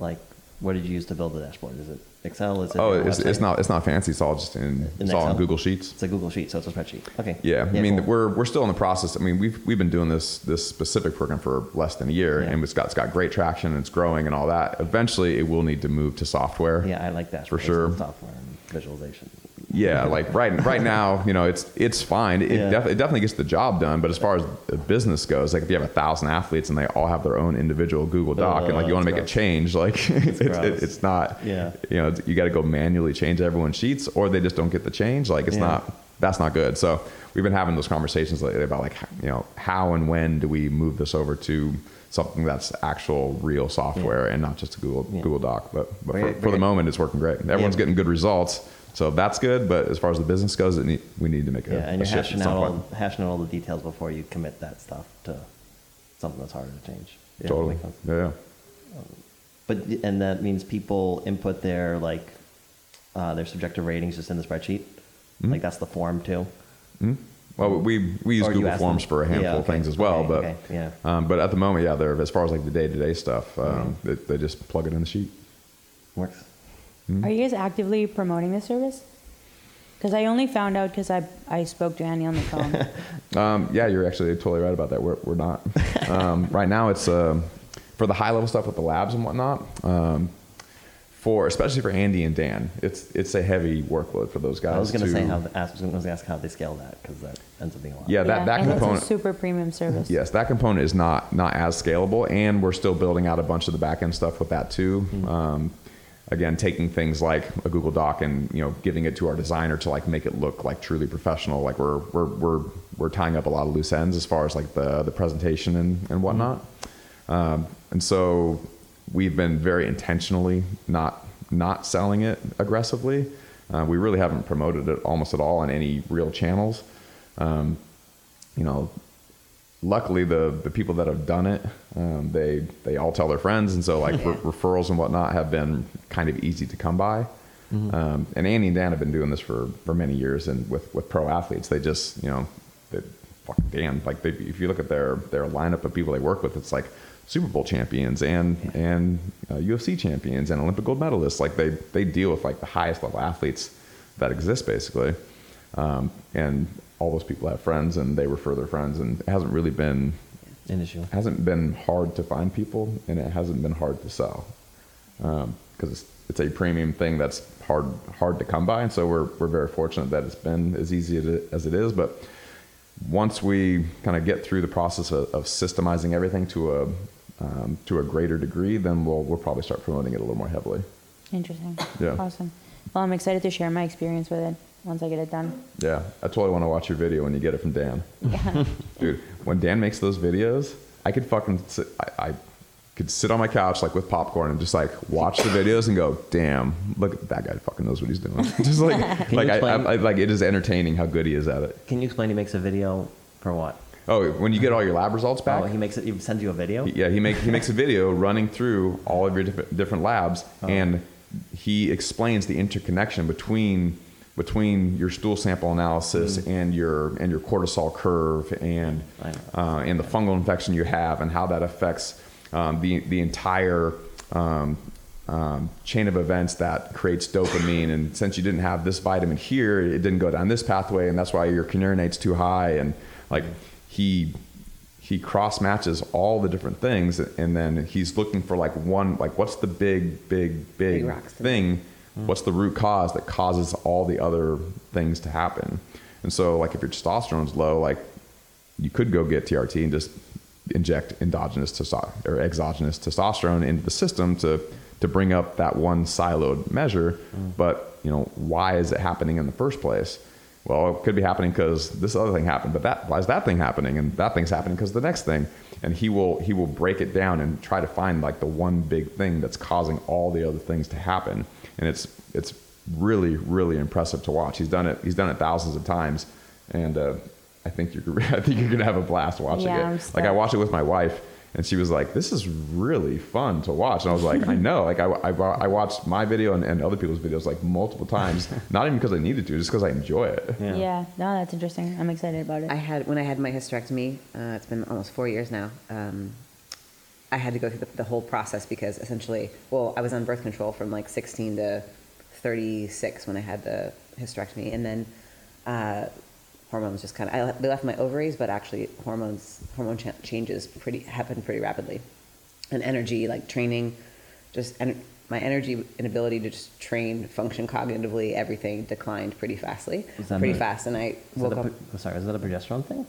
Like, what did you use to build the dashboard? Is it Excel? Is it oh, it's, it's, not. It's not fancy. It's all just in. in it's all in Google Sheets. It's a Google Sheet, so it's a spreadsheet. Okay. Yeah, yeah I mean, cool. we're we're still in the process. I mean, we've we've been doing this this specific program for less than a year, yeah. and it's got it's got great traction and it's growing and all that. Eventually, it will need to move to software. Yeah, I like that for sure. Software and visualization yeah, like right right now, you know, it's it's fine. It, yeah. def- it definitely gets the job done. But as far as the business goes, like if you have a thousand athletes and they all have their own individual Google Doc, uh, and like you want to make gross. a change, like it's, it's, it's, not. Yeah. You know, you got to go manually change everyone's sheets, or they just don't get the change. Like it's yeah. not. That's not good. So we've been having those conversations lately about like you know how and when do we move this over to something that's actual real software yeah. and not just a Google Google Doc. But, but for, for, the moment, it's working great. Everyone's getting good results so that's good, but as far as the business goes, need, we need to make a, yeah, and a you're hashing out, all, hashing out all the details before you commit that stuff to something that's harder to change. Yeah, totally. Yeah. Um, but and that means people input their like uh, their subjective ratings just in the spreadsheet. Mm-hmm. Like that's the form too. Mm-hmm. Well, we we use Google Forms them? for a handful yeah, okay. of things as well, okay, but okay. yeah. Um, but at the moment, yeah, they're as far as like the day to day stuff, um, mm-hmm. they, they, just plug it in the sheet. Works. Mm-hmm. Are you guys actively promoting this service? Because I only found out because I, I spoke to Andy on the phone. um, yeah, you're actually totally right about that. We're, we're not. Um, right now, it's uh, for the high level stuff with the labs and whatnot. Um, for especially for Andy and Dan, it's it's a heavy workload for those guys. I was going to say how ask, I was going to ask how they scale that because that ends up being a lot. Yeah, that, yeah, that component. It's a super premium service. Yes, that component is not not as scalable, and we're still building out a bunch of the back end stuff with that too. Mm-hmm. Again taking things like a google doc and you know giving it to our designer to like make it look like truly professional. Like we're we're we're, we're tying up a lot of loose ends as far as like the the presentation and and whatnot. Um, and so we've been very intentionally not not selling it aggressively. Uh, we really haven't promoted it almost at all on any real channels. Um, you know luckily the the people that have done it um, they they all tell their friends and so like re- referrals and whatnot have been kind of easy to come by. Mm-hmm. um, and Andy and Dan have been doing this for for many years and with with pro athletes they just you know they fucking Dan like they, if you look at their their lineup of people they work with it's like Super Bowl champions and and uh, UFC champions and Olympic gold medalists. Like they they deal with like the highest level athletes that exist basically. Um, and all those people have friends and they refer their friends and it hasn't really been an issue? Hasn't been hard to find people and it hasn't been hard to sell. Because um, it's, it's a premium thing that's hard hard to come by and so we're, we're very fortunate that it's been as easy as it is. But once we kind of get through the process of, of systemizing everything to a um, to a greater degree then we'll we'll probably start promoting it a little more heavily. Interesting. Yeah. Awesome. Well i'm excited to share my experience with it once I get it done. Yeah, I totally want to watch your video when you get it from Dan. Dude, when Dan makes those videos, I could fucking sit, I, I could sit on my couch like with popcorn and just like watch the videos and go, damn, look at that guy fucking knows what he's doing. just like like I, I, I like it is entertaining how good he is at it. Can you explain he makes a video for what? Oh, when you get all your lab results back, Oh, he makes it. He sends you a video. Yeah, he makes he makes a video running through all of your different, different labs, oh. and he explains the interconnection between between your stool sample analysis and your and your cortisol curve and uh, and the fungal infection you have and how that affects um, the the entire um, um, chain of events that creates dopamine. And since you didn't have this vitamin here, it didn't go down this pathway, and that's why your kynurenate's too high. And like he he cross matches all the different things, and then he's looking for like one like what's the big big big, Big thing. What's the root cause that causes all the other things to happen? And so, like, if your testosterone's low, like, you could go get TRT and just inject endogenous testosterone or exogenous testosterone into the system to to bring up that one siloed measure. Mm. But you know, why is it happening in the first place? Well, it could be happening because this other thing happened, but that why is that thing happening? And that thing's happening because the next thing. And he will he will break it down and try to find like the one big thing that's causing all the other things to happen. And it's it's really really impressive to watch. He's done it he's done it thousands of times, and uh, I think you're I think you're gonna have a blast watching Yeah, it. I'm like I watched it with my wife, and she was like, "This is really fun to watch." And I was like, "I know." Like I, I, I watched my video and, and other people's videos like multiple times, not even because I needed to, just because I enjoy it. Yeah. Yeah. No, that's interesting. I'm excited about it. I had when I had my hysterectomy. Uh, it's been almost four years now. Um, I had to go through the, the whole process because essentially, well, I was on birth control from like 16 to 36 when I had the hysterectomy, and then uh, hormones just kind of they left my ovaries, but actually hormones hormone cha- changes pretty happen pretty rapidly, and energy like training, just en- my energy and ability to just train, function cognitively, everything declined pretty fastly, pretty fast, and I woke up. pro- sorry, is that a progesterone thing?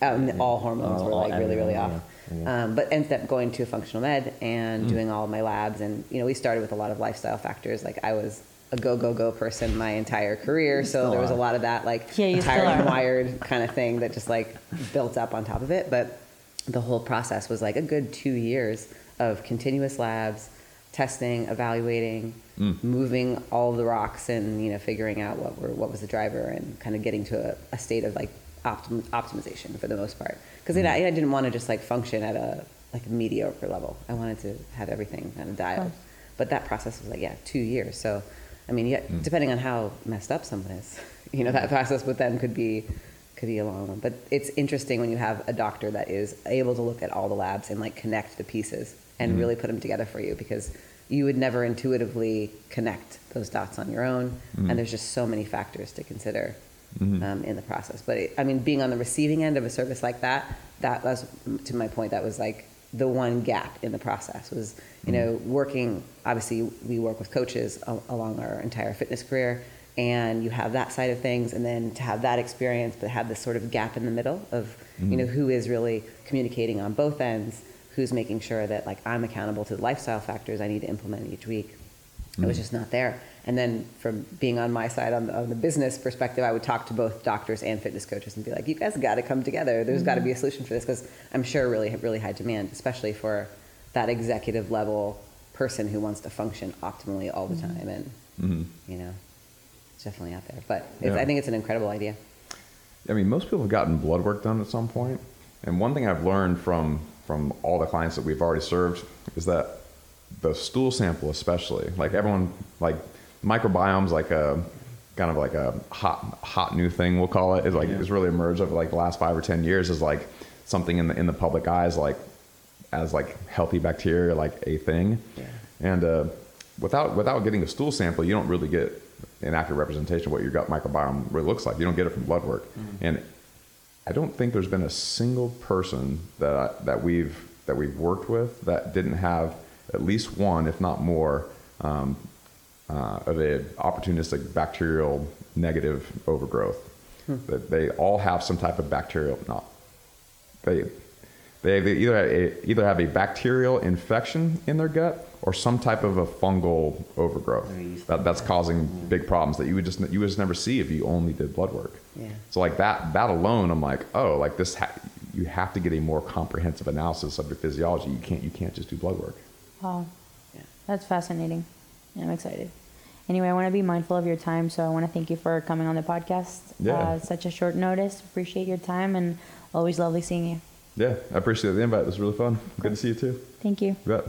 Um, all hormones Oh, were like really, really everything, off. yeah, yeah. Um, but ended up going to a functional med Mm. and doing all of my labs. And, you know, we started with a lot of lifestyle factors. Like I was a go, go, go person my entire career. So there was a lot of that like Yeah, tired and wired kind of thing that just like built up on top of it. But the whole process was like a good two years of continuous labs, testing, evaluating, moving all the rocks and, you know, figuring out what were, what was the driver and kind of getting to a, a state of like optim- optimization for the most part. Because I, I didn't want to just like function at a like mediocre level. I wanted to have everything kind of dialed. But that process was like yeah, two years. So, I mean, yeah, mm. depending on how messed up someone is, you know, that process with them could be could be a long one. But it's interesting when you have a doctor that is able to look at all the labs and like connect the pieces and mm-hmm. really put them together for you because you would never intuitively connect those dots on your own. Mm-hmm. And there's just so many factors to consider Mm-hmm. um, in the process. But it, I mean, being on the receiving end of a service like that, that was to my point. That was like the one gap in the process was you mm-hmm. know working. Obviously, we work with coaches a- along our entire fitness career, and you have that side of things, and then to have that experience, but have this sort of gap in the middle of you know mm-hmm. who is really communicating on both ends, who's making sure that like I'm accountable to the lifestyle factors I need to implement each week. It was mm. just not there. And then from being on my side on the, on the business perspective, I would talk to both doctors and fitness coaches and be like, you guys got to come together. There's got to be a mm-hmm. solution for this because I'm sure really, really high demand, especially for that executive level person who wants to function optimally all the mm-hmm. time. And, mm-hmm. you know, it's definitely out there. But it's, Yeah. I think it's an incredible idea. I mean, most people have gotten blood work done at some point. And one thing I've learned from from all the clients that we've already served is that the stool sample, especially, like everyone, like microbiome's like a kind of like a hot hot new thing we'll call it. It's like it's really emerged over like the last five or ten years as like something in the in the public eyes like as like healthy bacteria like a thing. And uh, without without getting a stool sample, you don't really get an accurate representation of what your gut microbiome really looks like. You don't get it from blood work. And I don't think there's been a single person that I, that we've that we've worked with that didn't have at least one, if not more, um, uh, of a opportunistic bacterial negative overgrowth. That they all have some type of bacterial not they They, they either have a, either have a bacterial infection in their gut or some type of a fungal overgrowth that, that's that. causing big problems that you would just you would just never see if you only did blood work. Yeah. So like that that alone, I'm like, oh, like this. Ha- you have to get a more comprehensive analysis of your physiology. You can't you can't just do blood work. Wow. Yeah. That's fascinating. I'm excited. Anyway, I want to be mindful of your time, so I want to thank you for coming on the podcast. Yeah. Uh, such a short notice. Appreciate your time and always lovely seeing you. Yeah, I appreciate the invite. It was really fun. Good to see you too. Thank you. You.